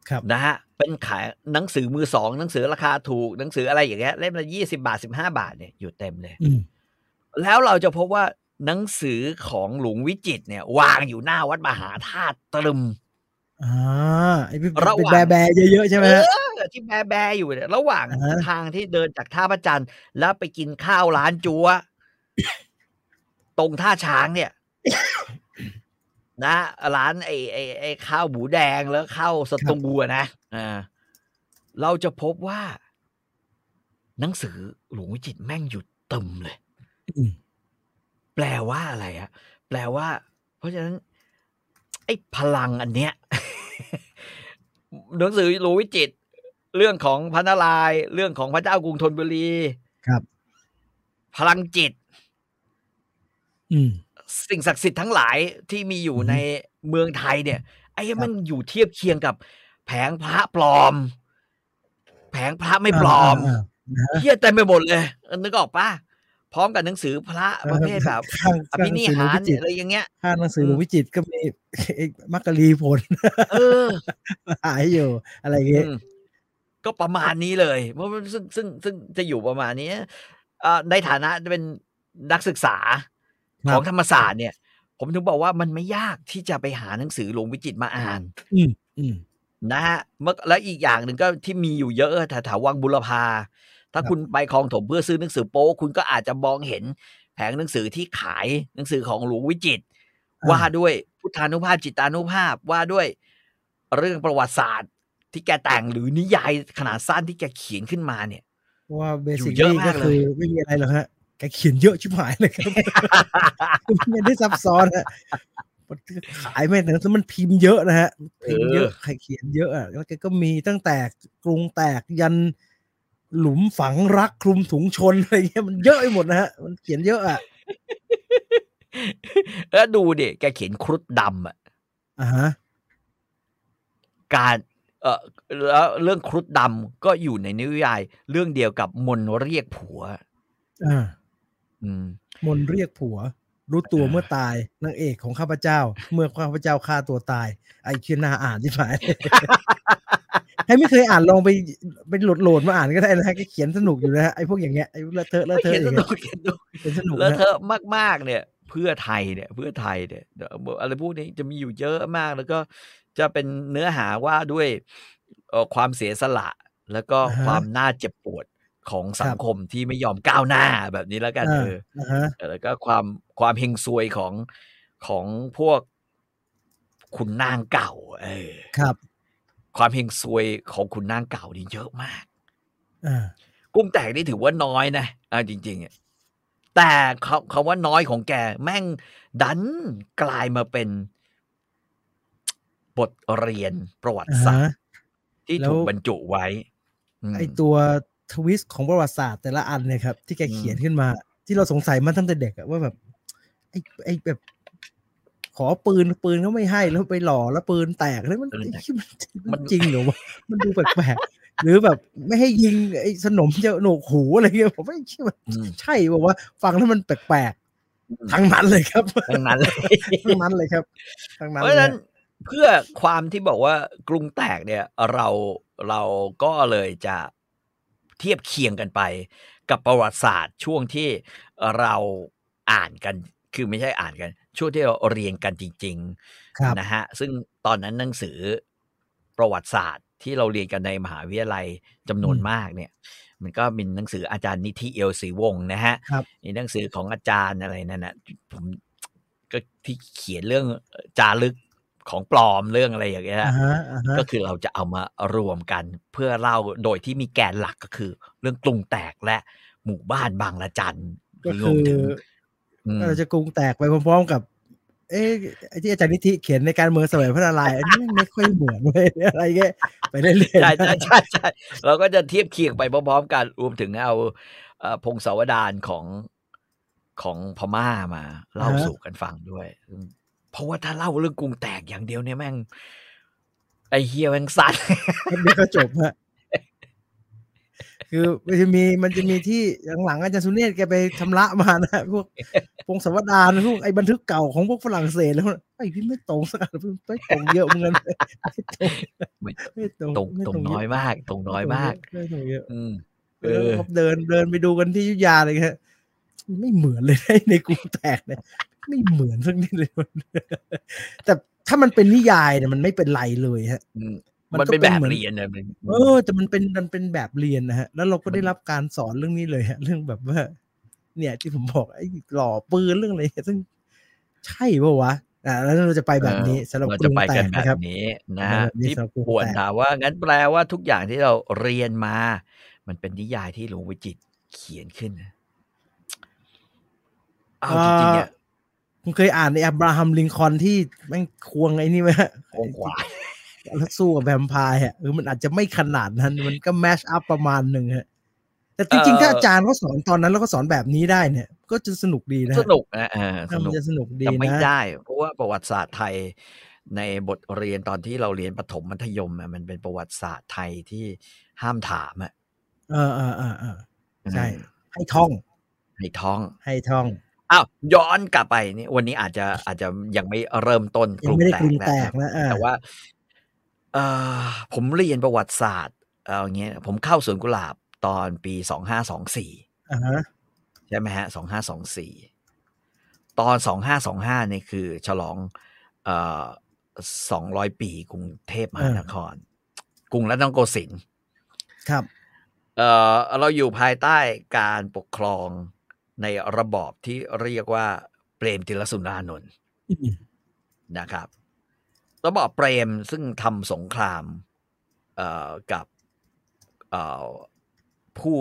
ครับนะฮะ เป็นขายหนังสือมือสองหนังสือราคาถูกหนังสืออะไรอย่างเงี้ยเล่มละยี่สิบาทสิบห้าบาทเนี่ยอยู่เต็มเลยอืมแล้วเราจะพบว่า หนังสือของหลวงวิจิตรเนี่ย วางอยู่หน้าวัดมหาธาตุตรึมอ่าไอ้เป็นระหว่างเป็นแบร์แบร์เยอะๆใช่ไหมฮะเออที่แบแบอยู่เนี่ยระหว่างอ่าฮะทางที่เดินจากท่าพระจันทร์แล้วไปกินข้าวร้านจัวตรงท่าช้างเนี่ย นะร้านไอ้ไอ้ไอ้ข้าวหมูแดงแล้วข้าวสตูอะนะอ่าเราจะพบว่า หนังสือหลวงวิจิตรแม่งอยู่เต็มเลยอืม แปลว่าอะไรอะแปลว่า เพราะฉะนั้น ไอ้พลังอันเนี้ยหนังสือหลวงวิจิตรเรื่องของพระนารายณ์เรื่องของพระเจ้ากรุงธนบุรีครับ พลังจิต อืม สิ่งศักดิ์สิทธิ์ทั้งหลายที่มีอยู่อือฮึในเมืองไทยเนี่ย ไอ้ครับมันอยู่เทียบเคียงกับ แผงพระปลอม แผงพระไม่ปลอมาาอ่าเฮียเต็มไปหมดเลยนึกออกปะ พพร้อมกับหนังสือพระประเภทแบบข้างอข้างภิหนันิงสือหลวหางรวิจิตรอะไรอย่างเงี้ยข้างหนังสือหลวงอืมวิจิตรก็มีไอ้มักกะลีผลเออหายอยู่อะไรอย่างเงี้ยอืมก็ประมาณนี้เลยเพราะว่าซึ่งซึ่งซึ่งจะอยู่ประมาณนี้อ่าในฐานะเป็นนักศึกษาครับของธรรมศาสตร์เนี่ย ผมถึงบอกว่ามันไม่ยากที่จะไปหาหนังสือหลวงวิจิตรมาอ่าน อืมอืมนะฮะเมื่อแล้วอีกอย่างหนึ่งก็ที่มีอยู่เยอะแถวๆวังบุรพา ถ้าครับคุณไปคลองถมเพื่อซื้อหนังสือโป๊คุณก็อาจจะมองเห็นแผงหนังสือที่ขายหนังสือของหลวงวิจิตรอ่าว่าด้วยพุทธานุภาพจิตานุภาพว่าด้วยเรื่องประวัติศาสตร์ ที่แกแต่งหรือนิยายขนาดสั้นที่แกเขียนขึ้นมาเนี่ยเพราะว่าเบสิอยู่กเยอะนี่มาก็กเลยคือไม่มีอะไรหรอกฮะแกเขียนเยอะชิบหายเลยครับไม่ได้ซับซ้อนฮะมันขายไม่ถึงแล้วมันพิมพ์เยอะนะฮะพิมพ์เยอะใครเขียนเยอะอะแล้วแกก็มีตั้งแต่กรุงแตกยัน หลุมฝังรักคลุมถุงชนอะไรเงี้ยมันเยอะไปหมดนะฮะมันเขียนเยอะอะแล้วดูดิแกเขียนครุฑดำอะอ่าฮะการเออแล้วเรื่องครุฑดำก็อยู่ในนิยาย เรื่องเดียวกับมนต์เรียกผัวอ่าอืม มนต์เรียกผัว รู้ตัวอ่าเมื่อตายนางเอกของข้าพเจ้า เมื่อข้าพเจ้าฆ่าตัวตาย ไอ้เคียนาอ่านที่ฝ่าย ให้ไม่เคยอ่านลองไปไปโหลดโหลดมาอ่านก็ได้นะฮะก็เขียนสนุกอยู่นะฮะไอ้พวกอย่างเงี้ยไอ้เลอะเทอะเลอะเทอะเขียนอสย่างนุเงี้ยกเขียนสนุกเขียนสนุกเลอะนะเทอะมากๆเนี่ย เพื่อไทยเนี่ย เพื่อไทยเนี่ยเดี๋ยวอะไรพวกนี้จะมีอยู่เยอะมากแล้วก็จะเป็นเนื้อหาว่าด้วยเอ่อความเสียสละ แล้วก็ความน่าเจ็บปวดของสังคมที่ไม่ยอมก้าวหน้าแบบนี้แล้วกันอ่าเอออ่าฮะแล้วก็ความความเฮงซวยของของพวกขุนนางเก่า เออครับ ความเฮงซวยของขุนนางเก่านี่เยอะมากอ่ากุ้งแตกนี่ถือว่าน้อยนะเอาจริงๆอะแต่เขาคาว่าน้อยของแก แม่งดันกลายมาเป็นบทเรียนประวัติอ่าศาฮะสตร์ ที่แล้วถูกบรรจุไว้มไอตัวทวิสต์ของประวัติศาสตร์แต่ละอันเนี่ยครับ ที่แกอืมเขียนขึ้นมา ที่เราสงสัยมาตั้งแต่เด็กอะว่าแบบไอไอแบบ ขอปืนปืนเขาไม่ให้แล้วไปหล่อแล้วปืนแตกแล้วมันไอ้ที่มันมันจริงเหรอวะมันดูแปลกๆหรือแบบไม่ให้ยิงไอ้สนมจะโหนกหูอะไรเงี้ยผมไม่เชื่อมันอืมใช่บอกว่า ฟังแล้วมันแปลกๆทั้งนั้นเลยครับทั้งนั้นเลยทั้งนั้นเลยครับทั้งนั้นเพเลราะฉะยนั้นเพื่อความที่บอกว่ากรุงแตกเนี่ย เราเราก็เลยจะเทียบเคียงกันไป กับประวัติศาสตร์ช่วงที่เราอ่านกัน คือไม่ใช่อ่านกัน ช่วงที่เราเรียนกันจริงครับๆนะฮะซึ่งตอนนั้นหนังสือประวัติศาสตร์ที่เราเรียนกันในมหาวิทยาลัยจำนวนอืมมากเนี่ย มันก็มีหนังสืออาจารย์นิธิเอลศรีวงศ์นะฮะครับมีหนังสือของอาจารย์อะไรนั่นนะผมก็ที่เขียนเรื่องจารึกของปลอมเรื่องอะไรอย่างเงี้ยอ่าฮะอ่าฮะก็คือเราจะเอามารวมกันเพื่อเล่าโดยที่มีแกนหลักก็คือ เรื่องกรุงแตกและหมู่บ้านบางละจันก็รคืวมอถึงอืม เราจะกรุงแตกไปพร้อมๆกับ เอ๊ะไอ้ที่อาจารย์นิธิเขียนในการเมืองสมัยพระนารายณ์อันนี้ไม่ค่อยเหมือนเลยอะไรเงี้ยไปเรื่อยๆใช่ใช่ใช่ใช่เราก็จะเทียบเคียงไปพร้อมๆกันรวมถึงเอาเอ่อพงศาวดารของของพม่ามา เล่าสู่กันฟังด้วยอืมเพราะว่าถ้าเล่าเรื่องกรุงแตกอย่างเดียวเนี่ยแม่งไอเฮียแม่งสั้นแป๊บเดียวก็จบฮะ คือมันจะมีมันจะมีที่หลังๆอาจารย์สุเนศแกไปชำระมานะพวกพงศาวดารพวกไอ้บันทึกเก่าของพวกฝรั่งเศสแล้วไอ้พี่ไม่ตรงสักอันไม่ตรงเยอะเหมือนกันไม่ตรงไม่ไม่ตรงตรงไม่ตรงเะน้อยมาก ตรงน้อยมากไม่ตรงเยอะอืมเอเอออเดินเดินไปดูกันที่อยุธยาเลยครับไม่เหมือนเลยในกรุงแตกเนี่ยไม่เหมือนสักนิดเลยแต่ถ้ามันเป็นนิยายเนี่ยมันไม่เป็นไรเลยฮะอื มมันมันก็เป็นเป็นแบบเหมือนเรียนนะมันเออแต่มันเป็นมันเป็นแบบเรียนนะฮะ แล้วเราก็ได้รับการสอนเรื่องนี้เลยฮะ เรื่องแบบว่า เนี่ย ที่ผมบอกไอ้หล่อปืนเรื่องอะไรเนี่ยซึ่งใช่ป่าวะอ่าแล้วเราจะไปแบบนี้สำหรับเรากจะรุงไปแตกันกแบนะครับบนี้นะแบบนี้ที่สำหรับกรุงปวนแตกถามว่างั้นแปลว่าทุกอย่างที่เราเรียนมา มันเป็นนิยายที่หลวงวิจิตรเขียนขึ้นนะเอาจริงๆเนี่ยคุณเคยอ่านในอับราฮัมลิงคอล์นที่แม่งควงไอ้นี่ไหมฮะโค้งขวา แล้วสู้กับแวมไพร์อะเออมันอาจจะไม่ขนาดนั้น มันก็แมชอัพประมาณหนึ่งฮะแต่จริงๆ ถ้าอาจารย์เขาสอนตอนนั้นแล้วก็สอนแบบนี้ได้เนี่ย ก็จะสนุกดีนะสฮะนุกนะเออสมันุนกจะสนุกดีแต่ไม่นะได้ เพราะว่าประวัติศาสตร์ไทยในบทเรียนตอนที่เราเรียนประถมมัธยมอะมันเป็นประวัติศาสตร์ไทยที่ห้ามถามอะเออเออเออเออใช่ ให้ท่อง ให้ท่อง ให้ท่องอ้าวย้อนกลับไปนี่วันนี้อาจจะอาจจะยังไม่เริ่มต้นยังไม่ได้กรุงแตกนะนะอ่าแต่ว่าเออ ผมเรียนประวัติศาสตร์เอาอย่างเงี้ยผมเข้าสวนกุหลาบตอนปีสองห้าสองสี่อ่าฮะใช่ไหมฮะสองห้าสองสี่ตอนสองห้าสองห้าเนี่ยคือ ฉลองเอ่อสองร้อยปีกรุงเทพมหานคร กรุงรัตนโกสินทร์ครับเอ่อเราอยู่ภายใต้การปกครองในระบอบที่เรียกว่าเปรมติลสุนานนท์อืมนะครับ ระบอบเปรมซึ่งทำสงครามเอ่อกับเอ่อผู้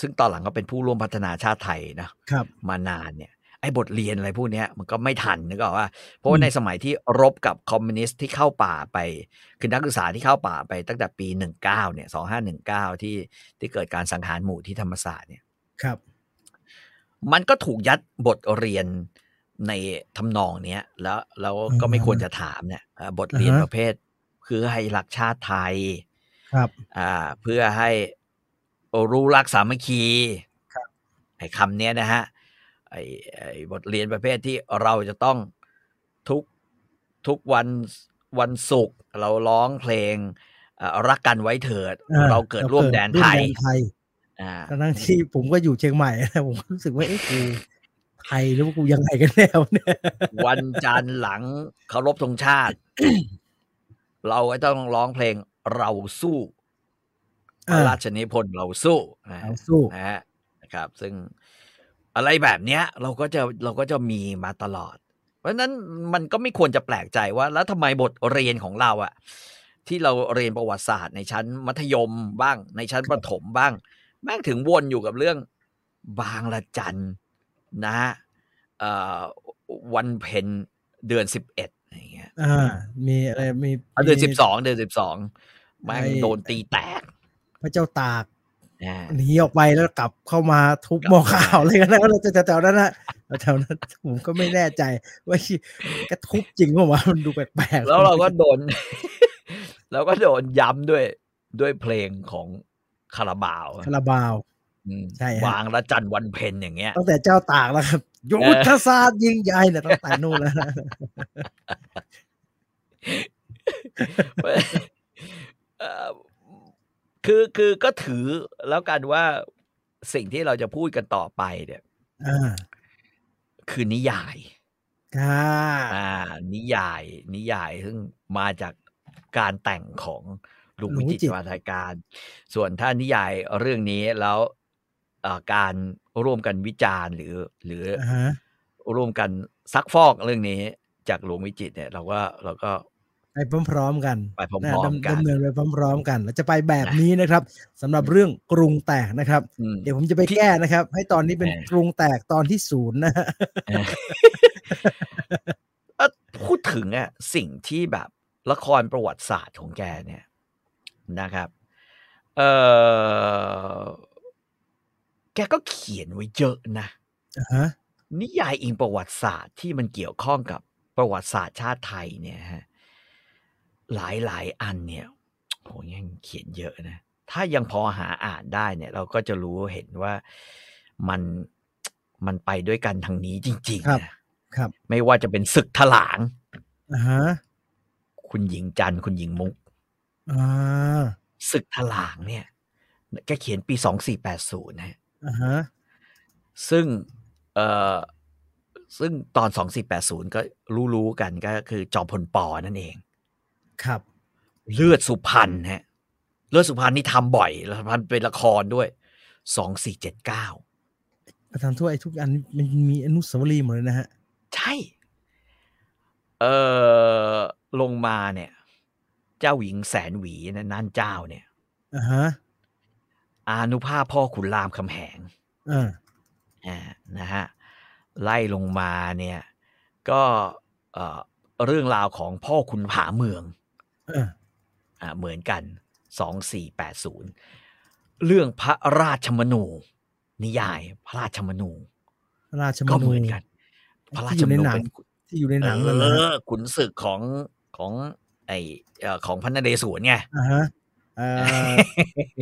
ซึ่งตอนหลังก็เป็นผู้ร่วมพัฒนาชาติไทยนะครับมานานเนี่ยไอ้บทเรียนอะไรพวกเนี้ยมันก็ไม่ทันนึกออกว่า เพราะว่าอืมในสมัยที่รบกับคอมมิวนิสต์ที่เข้าป่าไป คือนักศึกษาที่เข้าป่าไปตั้งแต่ปี 19เนี่ย2519 ที่ที่เกิดการสังหารหมู่ที่ธรรมศาสตร์เนี่ยครับ มันก็ถูกยัดบทเรียน ในทำนองเนี้ยแล้วแล้วก็ไม่อ่าควรจะถามเนี่ยเอ่อบทเรียนอ่าฮะประเภท คือให้รักชาติไทย ครับ อ่า เพื่อให้รู้รักสามัคคีครับไอ้คำเนี้ยนะฮะไอ้ไอ้บทเรียนประเภทที่เราจะต้องทุกทุกวันวันศุกร์เราร้องเพลงเอ่อรักกันไว้เถิดอ่เราเกิดร่วมแดนไทยร่วมแดนไทยอ่าทั้งที่ผมก็อยู่เชียงใหม่นะผมก็รู้สึกว่าเอ๊ะกู ไทยหรือว่ากูยังไงกันแน่วะเนี่ยวันจันทร์หลังเคารพธงชาติ เราก็ต้องร้องเพลงเราสู้พระราชนิพนธ์เราสู้นะเอาสู้นะฮะนะครับ ซึ่งอะไรแบบเนี้ย เราก็จะเราก็จะมีมาตลอด เพราะฉะนั้นมันก็ไม่ควรจะแปลกใจว่า แล้วทำไมบทเรียนของเราอะที่เราเรียนประวัติศาสตร์ในชั้นมัธยมบ้าง ในชั้นประถมบ้าง แม่งถึงวนอยู่กับเรื่องบางละจัน นะฮะเอ่อวันเพ็ญเดือนสิบเอ็ดอย่างเงี้ยอ่า มีอะไรมีเอาเดือนมีสิบสองเดือนสิบสองแม่งไอ้โดนตีแตก พระเจ้าตากนะหนีออกไปแล้วกลับเข้ามาทุบหม้อข้าวอะไรกันนะเราจะแถวๆนั้นนะแถวๆนั้นผมก็ไม่แน่ใจ ว่าก็ทุบจริงเปล่าวะมันดูแปลกๆแล้วเราก็โดนแล้วก็โดนย้ำด้วยด้วยเพลงของคาราบาวคาราบาวอืม ใช่ฮะวางละจันทร์วันเพ็ญอย่างเงี้ยตั้งแต่เจ้าตากแล้วครับยุทธศาสตร์ยิงใหญ่เนี่ยตั้งแต่นู่นแล้วนะเอ่อคือคือก็ถือแล้วกันว่าสิ่งที่เราจะพูดกันต่อไปเนี่ยอ่าคือนิยายค่ะอ่า นิยาย นิยายซึ่งมาจากการแต่งของลุงวิจิตรวาทการ ส่วนถ้านิยายเรื่องนี้แล้วเอ่อ การร่วมกันวิจารณ์หรือ หรืออ่าฮะร่วมกันซักฟอกเรื่องนี้จากหลวงวิจิตรเนี่ย เราก็เราก็ไปพร้อมๆกันไปพร้อมๆนะดำกันดำเนินไปพร้อมๆกันเราจะไปแบบนี้นะครับสำหรับเรื่องกรุงแตกนะครับอืมเดี๋ยวผมจะไปแก้นะครับ ให้ตอนนี้เป็นเออกรุงแตกตอนที่ศูนย์นะฮะเออเอ่อพูดถึงอะสิ่งที่แบบละครประวัติศาสตร์ของแกเนี่ยนะครับ เออแกก็เขียนไว้เยอะนะอ่าฮะนิยายอิงประวัติศาสตร์ที่มันเกี่ยวข้องกับประวัติศาสตร์ชาติไทยเนี่ยฮะหลายหลายๆอันเนี่ยโหยังเขียนเยอะนะ ถ้ายังพอหาอ่านได้เนี่ย เราก็จะรู้เห็นว่ามันมันไปด้วยกันทางนี้จริงครับๆนะครับครับ ไม่ว่าจะเป็นศึกถลางอ่าฮะคุณหญิงจันทร์คุณหญิงมุกอ่าศึกถลางเนี่ยแกเขียนปีสองสี่แปดศูนย์นะ อ่าฮะซึ่งเอ่อซึ่งตอน 2480 ก็รู้ๆกันก็คือจอมพลปอนั่นเอง ครับ เลือดสุพรรณฮะ เลือดสุพรรณนี่ทำบ่อยแล้วพันเป็นละครด้วย 2479 ประธานทั่วไอ้ทุกอันมันมีอนุสาวรีย์หมดเลยนะฮะ ใช่ เออลงมาเนี่ย เจ้าหญิงแสนหวีนะนั่นเจ้าเนี่ยอ่าฮะ อานุภาพพ่อขุนรามคำแหงอ่าอ่านะฮะไล่ลงมาเนี่ย ก็เอ่อเรื่องราวของพ่อขุนผาเมืองอ่าอ่าเหมือนกันสองสี่แปดศูนย์เรื่องพระราชมนู นิยาย พระราชมนูพระราชมก็นูเหมือนกัน พระราที่ชอยู่มในนูหนังเป็นที่อยู่ในหนังเอเลยนะฮะอขุนศึกของของ ไอเอ่อของพระนเรศวรไง อ่า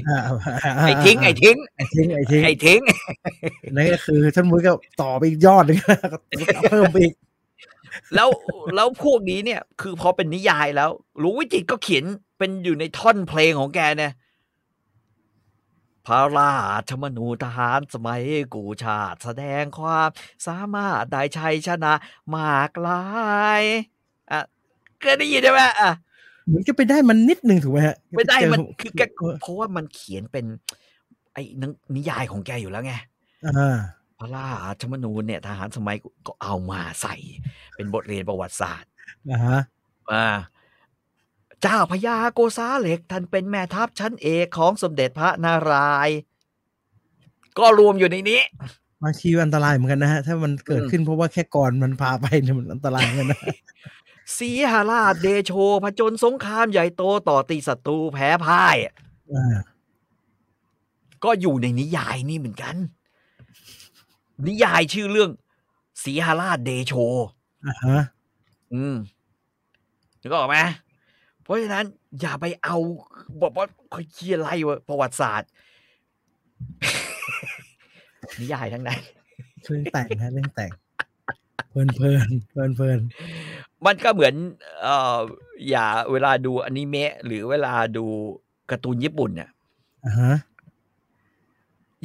ฮะเอออ่าไอ้ทิ้งไอ้ทิ้งไอ้ทิ้งไอ้ทิ้งไอ้ทิ้งนั่นก็คือท่านมุ้ยก็ต่อไปอีกยอดหนึงก็เพิ่มไปอีกแล้วแล้วพวกนี้เนี่ย คือพอเป็นนิยายแล้วหลวงวิจิตรก็เขียนเป็นอยู่ในท่อนเพลงของแกเนี่ยพระราชมนูทหารสมัยกูชาติ แสดงความสามารถได้ชัยชนะมากลายอะเคยได้ยินใช่ไหมอะ เหมือนจะไปได้มันนิดหนึ่งถูกไหมฮะไม่ได้มันเจคือแกเพราะว่ามันเขียนเป็น ไอ้หนังนิยายของแกอยู่แล้วไงอ่าพระราชมนูญเนี่ยทหารสมัยก็เอามาใส่ เป็นบทเรียนประวัติศาสตร์อ่าฮะอ่าเจ้าพญาโกษาเหล็กท่านเป็นแม่ทัพชั้นเอกของสมเด็จพระนารายณ์ก็รวมอยู่ในนี้บางทีอันตรายเหมือนกันนะฮะถ้ามันเกิดอืมขึ้นเพราะว่าแค่ก่อนมันพาไปเนี่ยมันอันตรายเหมือนกันนะ สีหราชเดโชผจญสงครามใหญ่โตต่อตีศัตรูแพ้พ่ายอ่าก็อยู่ในนิยายนี่เหมือนกัน นิยายชื่อเรื่องสีหราชเดโชอ่าฮะ อืมนึกออกไหมเพราะฉะนั้น อย่าไปเอาบอกว่าคอยเคียอะไรวะประวัติศาสตร์ นิยายทั้งนั้นเรื่องแต่งฮะเรื่องแต่งเพลินเพลินเพลินเพลิน มันก็เหมือนเอ่ออย่าเวลาดูอนิเมะหรือเวลาดูการ์ตูนญี่ปุ่นเนี่ยอ่าฮะ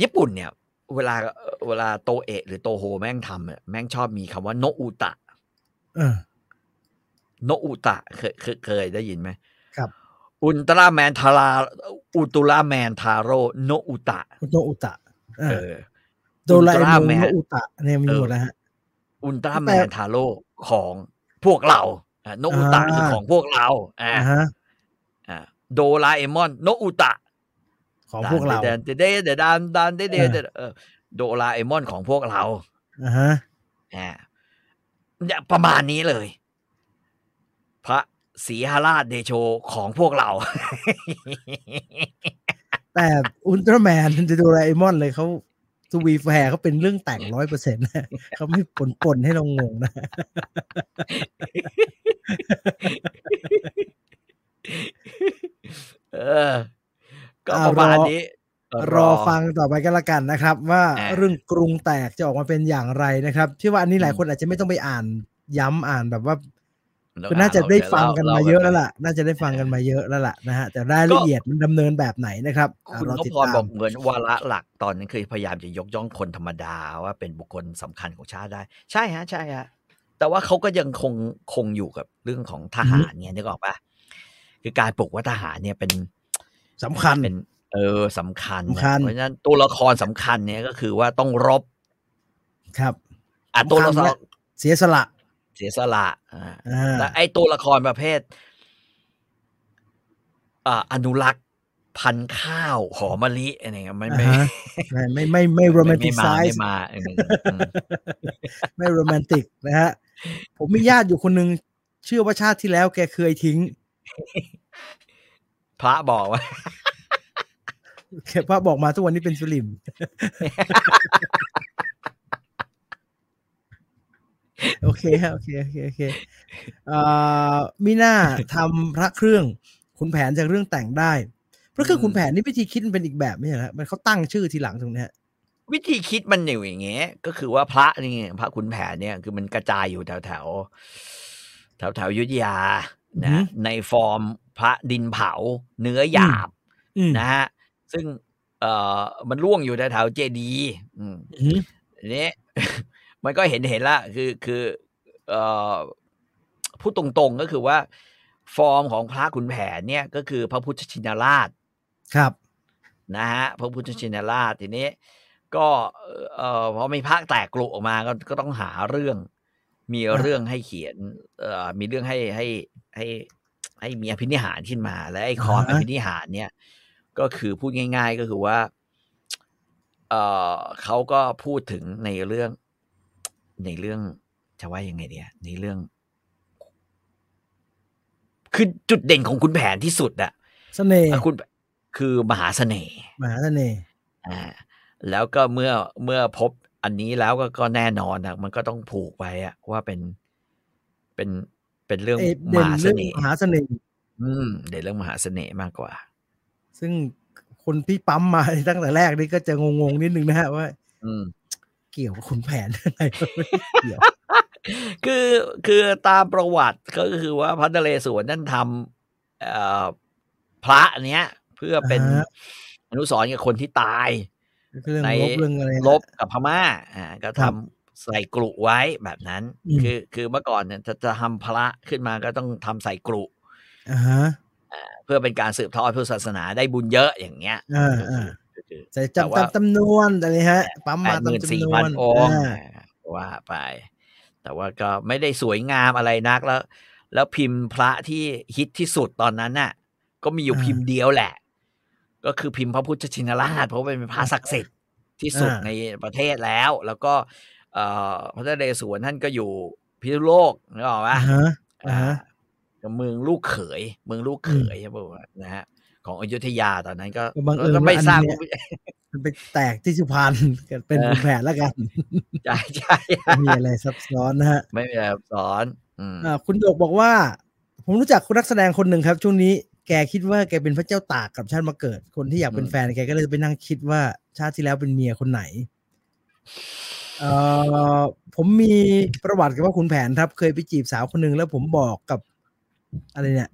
ญี่ปุ่นเนี่ย เวลาเวลาโตเอะหรือโตโฮแม่งทำอะแม่งชอบมีคำว่าの歌 เออ の歌 เคยเคยเคยได้ยินไหมครับ อุลตร้าแมนทาราอุลตร้าแมนทาโร่โนอุตะの歌ะอ่าเออโดราเอมอน Ultraman โนอุตะเนี่ยมีเออหมดแล้วฮะอุลตร้าแมแต่นทาโร่ของ พวกเราอะโนอุตะอ่าคือของพวกเราอ่าอ่าฮะอ่าโดราเอมอนโนอุตะ ของพวกเราเดนเดนเดนเดนดันดันเดนเดนเดนเออโดราเอมอนของพวกเราอ่าฮะอ่าเนี่ยประมาณนี้เลย พระศรีหราชเดโชของพวกเรา แต่อุลตร้าแมนโดราเอมอนเลยเขา ทูวีแฟร์เขาเป็นเรื่องแต่งร้อยเปอร์เซ็นต์นะเขาไม่ปนปนๆให้เรางงนะ เออ ก็ประมาณนี้รอฟังต่อไปกันละกันนะครับ ว่าอ่าเรื่องกรุงแตกจะออกมาเป็นอย่างไรนะครับเชื่อว่าอันนี้หลายอืมคนอาจจะไม่ต้องไปอ่านย้ำอ่านแบบว่า แล้วคือน่าจะได้ฟังกันมาเยอะล่แล้วล่ะ น่าจะได้ฟังกันมาเยอะแล้วล่ะนะฮะ แต่รายละเอียดมันดำเนินแบบไหนนะครับอะคุณรอนติดพรตาบอมกเหมือนวาระหลักตอนนั้นคือพยายามจะยกย่องคนธรรมดาว่าเป็นบุคคลสำคัญของชาติได้ ใช่ฮะ ใช่ฮะ แต่ว่าเขาก็ยังคงคงอยู่กับเรื่องของทหารเนี่ยนึกออกปะคือการปลุกว่าทหารเนี่ยเป็นสำคัญเป็นเออสำคัญสำคัญ เพราะฉะนั้นตัวละครสำคัญเนี่ยก็คือว่าต้องรบ ครับอะสำคัญตัวละครและเสียสละ เสียสละอ่าอ่าแต่ไอ้ตัวละครประเภทอ่าอนุรักษ์พันธุ์ข้าวหอมมะลิอะไรเงี้ยไม่ไม่อ่าฮะไม่ไม่ไม่ไม่โรแมนติไม่กไซมาไม่ส์มาอืมอืมไม่โรแมนติกนะฮะผมมีญาติอยู่คนหนึ่งเชื่อว่าชาติที่แล้วแกเคยทิ้ง พระบอกว่าแกพระบอกมาทุกวันนี้เป็นสลิม โอเคฮะโอเคโอเคโอเคเอ่อมีหน้าทำพระเครื่องขุนแผนจากเรื่องแต่งได้ พระเครื่องขุนแผนนี่วิธีคิดมันเป็นอีกแบบไม่ใช่เหรอฮะมันเขาตั้งชื่อทีหลังตรงเนี้ยวิธีคิดมันอยู่อย่างเงี้ย ก็คือว่าพระนี่พระขุนแผนเนี่ยคือมันกระจายอยู่แถวแถวแถวแถวๆอยุธยานะในฟอร์มพระดินเผาเนื้อหยาบอืมนะฮะซึ่งเอ่อมันล่วงอยู่แถวๆเจดีย์อืมอืมทีนี้ มันก็เห็นเห็นละคือคือเอ่อพูดตรงๆก็คือว่า ฟอร์มของพระขุนแผนเนี่ยก็คือพระพุทธชินราชครับนะฮะพระพุทธชินราชทีนี้ ก็เอ่อพอมีภาคแตกกลุออกมาก็ก็ต้องหาเรื่อง มีอ่าเรื่องให้เขียน เอ่อมีเรื่องให้ให้ให้ให้มีอภินิหารขึ้นมา และไอ้คอนอภินิหารเนี่ย ก็คือพูดง่าย ๆ ก็คือว่า เอ่อเขาก็พูดถึงในเรื่อง ในเรื่องจะว่ายังไงเดียในเรื่อง คือจุดเด่นของคุณแผนที่สุดอะเสน่ห์อะคุณคือมหาเสน่ห์มหาเสน่ห์อ่าแล้วก็เมื่อเมื่อพบอันนี้แล้วก็ก็แน่นอนนะมันก็ต้องผูกไปอะว่าเป็นเป็นเป็นเรื่องเอ่อมเด่นหาเสเรื่องน่ห์มหาเสน่ห์อืมเด่นเรื่องมหาเสน่ห์มากกว่า ซึ่งคนพี่ปั๊มมาตั้งแต่แรกนี่ก็จะงงๆนิดนึงนะฮะว่าอืม เกี่ยวกับขุนแผนยังไงไม่เกี่ยว คือคือตามประวัติก็คือว่าพระนเรศวรนั่นทำเอ่อพระเนี้ย เพื่อเป็นอ่าฮะอนุสรณ์กับคนที่ตายเรื่องในลบเรื่องอะไรนะลบกับพม่า อ่า ก็ครัทำบใส่กรุไว้แบบนั้นอืมคือคือเมื่อก่อนเนี่ยจะจะทำพระขึ้นมาก็ต้องทำใส่กรุอ่าฮะเพื่อเป็นการสืบทอดพุทธศาสนาได้บุญเยอะอย่างเงี้ย อ่าก็คืออ่าก็คือใส่แต่จำว่าตามจำนวนอะไรฮะ ปั๊มแปมาดหตามมื่นจำสี่นวพันนองค์อ่าว่าไป แต่ว่าก็ไม่ได้สวยงามอะไรนักแล้ว แล้วพิมพ์พระที่ฮิตที่สุดตอนนั้นน่ะ ก็มีอยู่อ่าพิมพ์เดียวแหละ ก็คือพิมพ์พระพุทธชินราชเพราะว่าเป็นพระศักดิ์สิทธิ์ที่สุดอ่าในประเทศแล้ว แล้วก็เอ่อพระนเรศวรท่านก็อยู่พิษณุโลกนึกออกปะอ่าฮะอ่าฮะอ่าเมืองลูกเขย เมืองลูกเขยใช่ป่ะนะฮะ ของอยุธยาตอนนั้นก็ก็บังเอิญก็ว่าไม่อันสร้างเนี้ยมันไปแตกที่สุพรรณเป็นเออขุนแผนแล้วกันใช่ใช่ไม่มีอะไรซับซ้อนนะฮะไม่มีอะไรซับซ้อนอืมอ่าคุณโดกบอกว่า ผมรู้จักคุณนักแสดงคนหนึ่งครับ ช่วงนี้แกคิดว่าแกเป็นพระเจ้าตากกับชาติมาเกิด คนที่อยากเป็นแฟนแกก็เลยไปนั่งคิดว่าชาติที่แล้วเป็นเมียคนไหนเอ่อผมมีประวัติกับว่าขุนแผนครับ เคยไปจีบสาวคนหนึ่งแล้วผมบอกกับ อะไรเนี่ย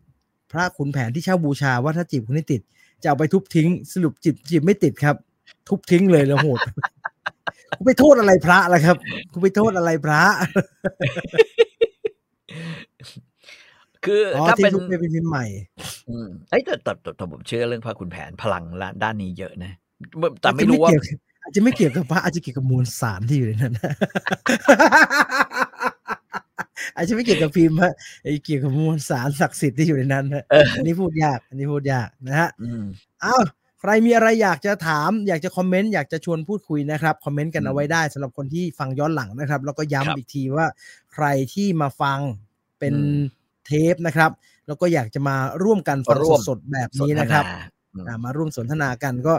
พระขุนแผนที่เช่าบูชาว่าถ้าจีบคนนี้ติด จะเอาไปทุบทิ้งสรุปจีบจีบไม่ติดครับ ทุบทิ้งเลยแล้วโหดคุณไปโทษอะไรพระล่ะครับคุณไปโทษอะไรพระ คืออ๋อถ้าที่เป็นทุบไปเป็นพิมพ์ใหม่อืมเอ้ยแต่แต่แต่แต่ผมเชื่อเรื่องพระคุณแผนพลังละด้านนี้เยอะนะแต่ไม่รู้ว่าอาจจะไม่เกี่ยวกับพระอาจจะเกี่ยวกับมวลสารที่อยู่ในนั้น อาจจะไม่เกี่ยวกับพิมพ์ฮะไอ้เกี่ยวกับมวลสารศักดิ์สิทธิ์ที่อยู่ในนั้นฮะเอออันนี้พูดยาก อันนี้พูดยากนะฮะอืมอ้าวใครมีอะไรอยากจะถาม อยากจะคอมเมนต์อยากจะชวนพูดคุยนะครับคอมเมนต์กันอืมเอาไว้ได้สำหรับคนที่ฟังย้อนหลังนะครับ แล้วก็ครับย้ำอีกทีว่าใครที่มาฟังเป็นอืมเทปนะครับ แล้วก็อยากจะมาร่วมกันฟังร่วมสดๆแบบสนนี้ทนะครับอืมอ่ามาร่วมสนทนากันก็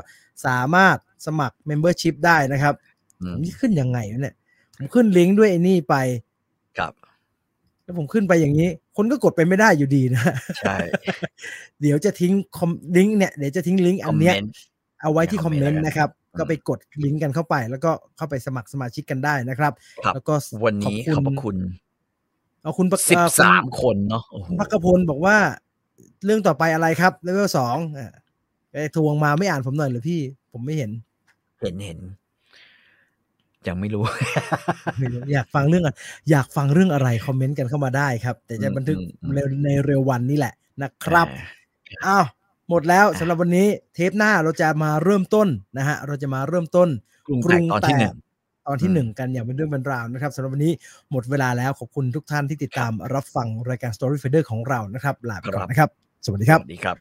สามารถสมัคร Membership ได้นะครับอืผมมนี่ขึ้นยังไงวะเนี่ยผมขึ้นลิงก์ด้วยไอ้นี่ไปครับ แล้วผมขึ้นไปอย่างนี้ คนก็กดไปไม่ได้อยู่ดีนะใช่เดี๋ยวจะทิ้งคอมลิงก์เนี่ยเดี๋ยวจะทิ้งลิงก์คอัอนมเนี้เมยนต์เอาไว้ที่ในคคออมมเมเมนนต์ต์นะครับอืมก็ไปกดลิงก์กันเข้าไป แล้วก็เข้าไปสมัครสมาชิกกันได้นะครับครับแล้วก็วันนี้ขอบพระคุณเอาคุณประสิบเอ่อสามคุณคนเนาะโอ้โหพักกพลบอกว่า เรื่องต่อไปอะไรครับเลเวลสองอ่าไปทวงมาไม่อ่านผมหน่อยเหรือพี่ ผมไม่เห็น เห็นเห็น ยังไม่รู้ไม่รู้ อยากฟังเรื่องอะอยากฟังเรื่องอะไรคอมเมนต์กันเข้ามาได้ครับ แต่จะอืมบันทึกอืมอืมเร็วในเร็ววันนี้แหละนะครับอ่าอ้าวหมดแล้วสำหรับวันนี้เทปหน้าเราจะมาเริ่มต้นนะฮะเราจะมาเริ่มต้นกรุงแตกตอนที่หนึ่งตอนที่อืมหนึ่งกันอย่างเป็นเรื่องเป็นราวนะครับสำหรับวันนี้หมดเวลาแล้วขอบคุณทุกท่านที่ติดตามรับฟังรายการ Story Finder ของเรานะครับลาไปก่อนนะครับ สวัสดีครับสวัสดีครับ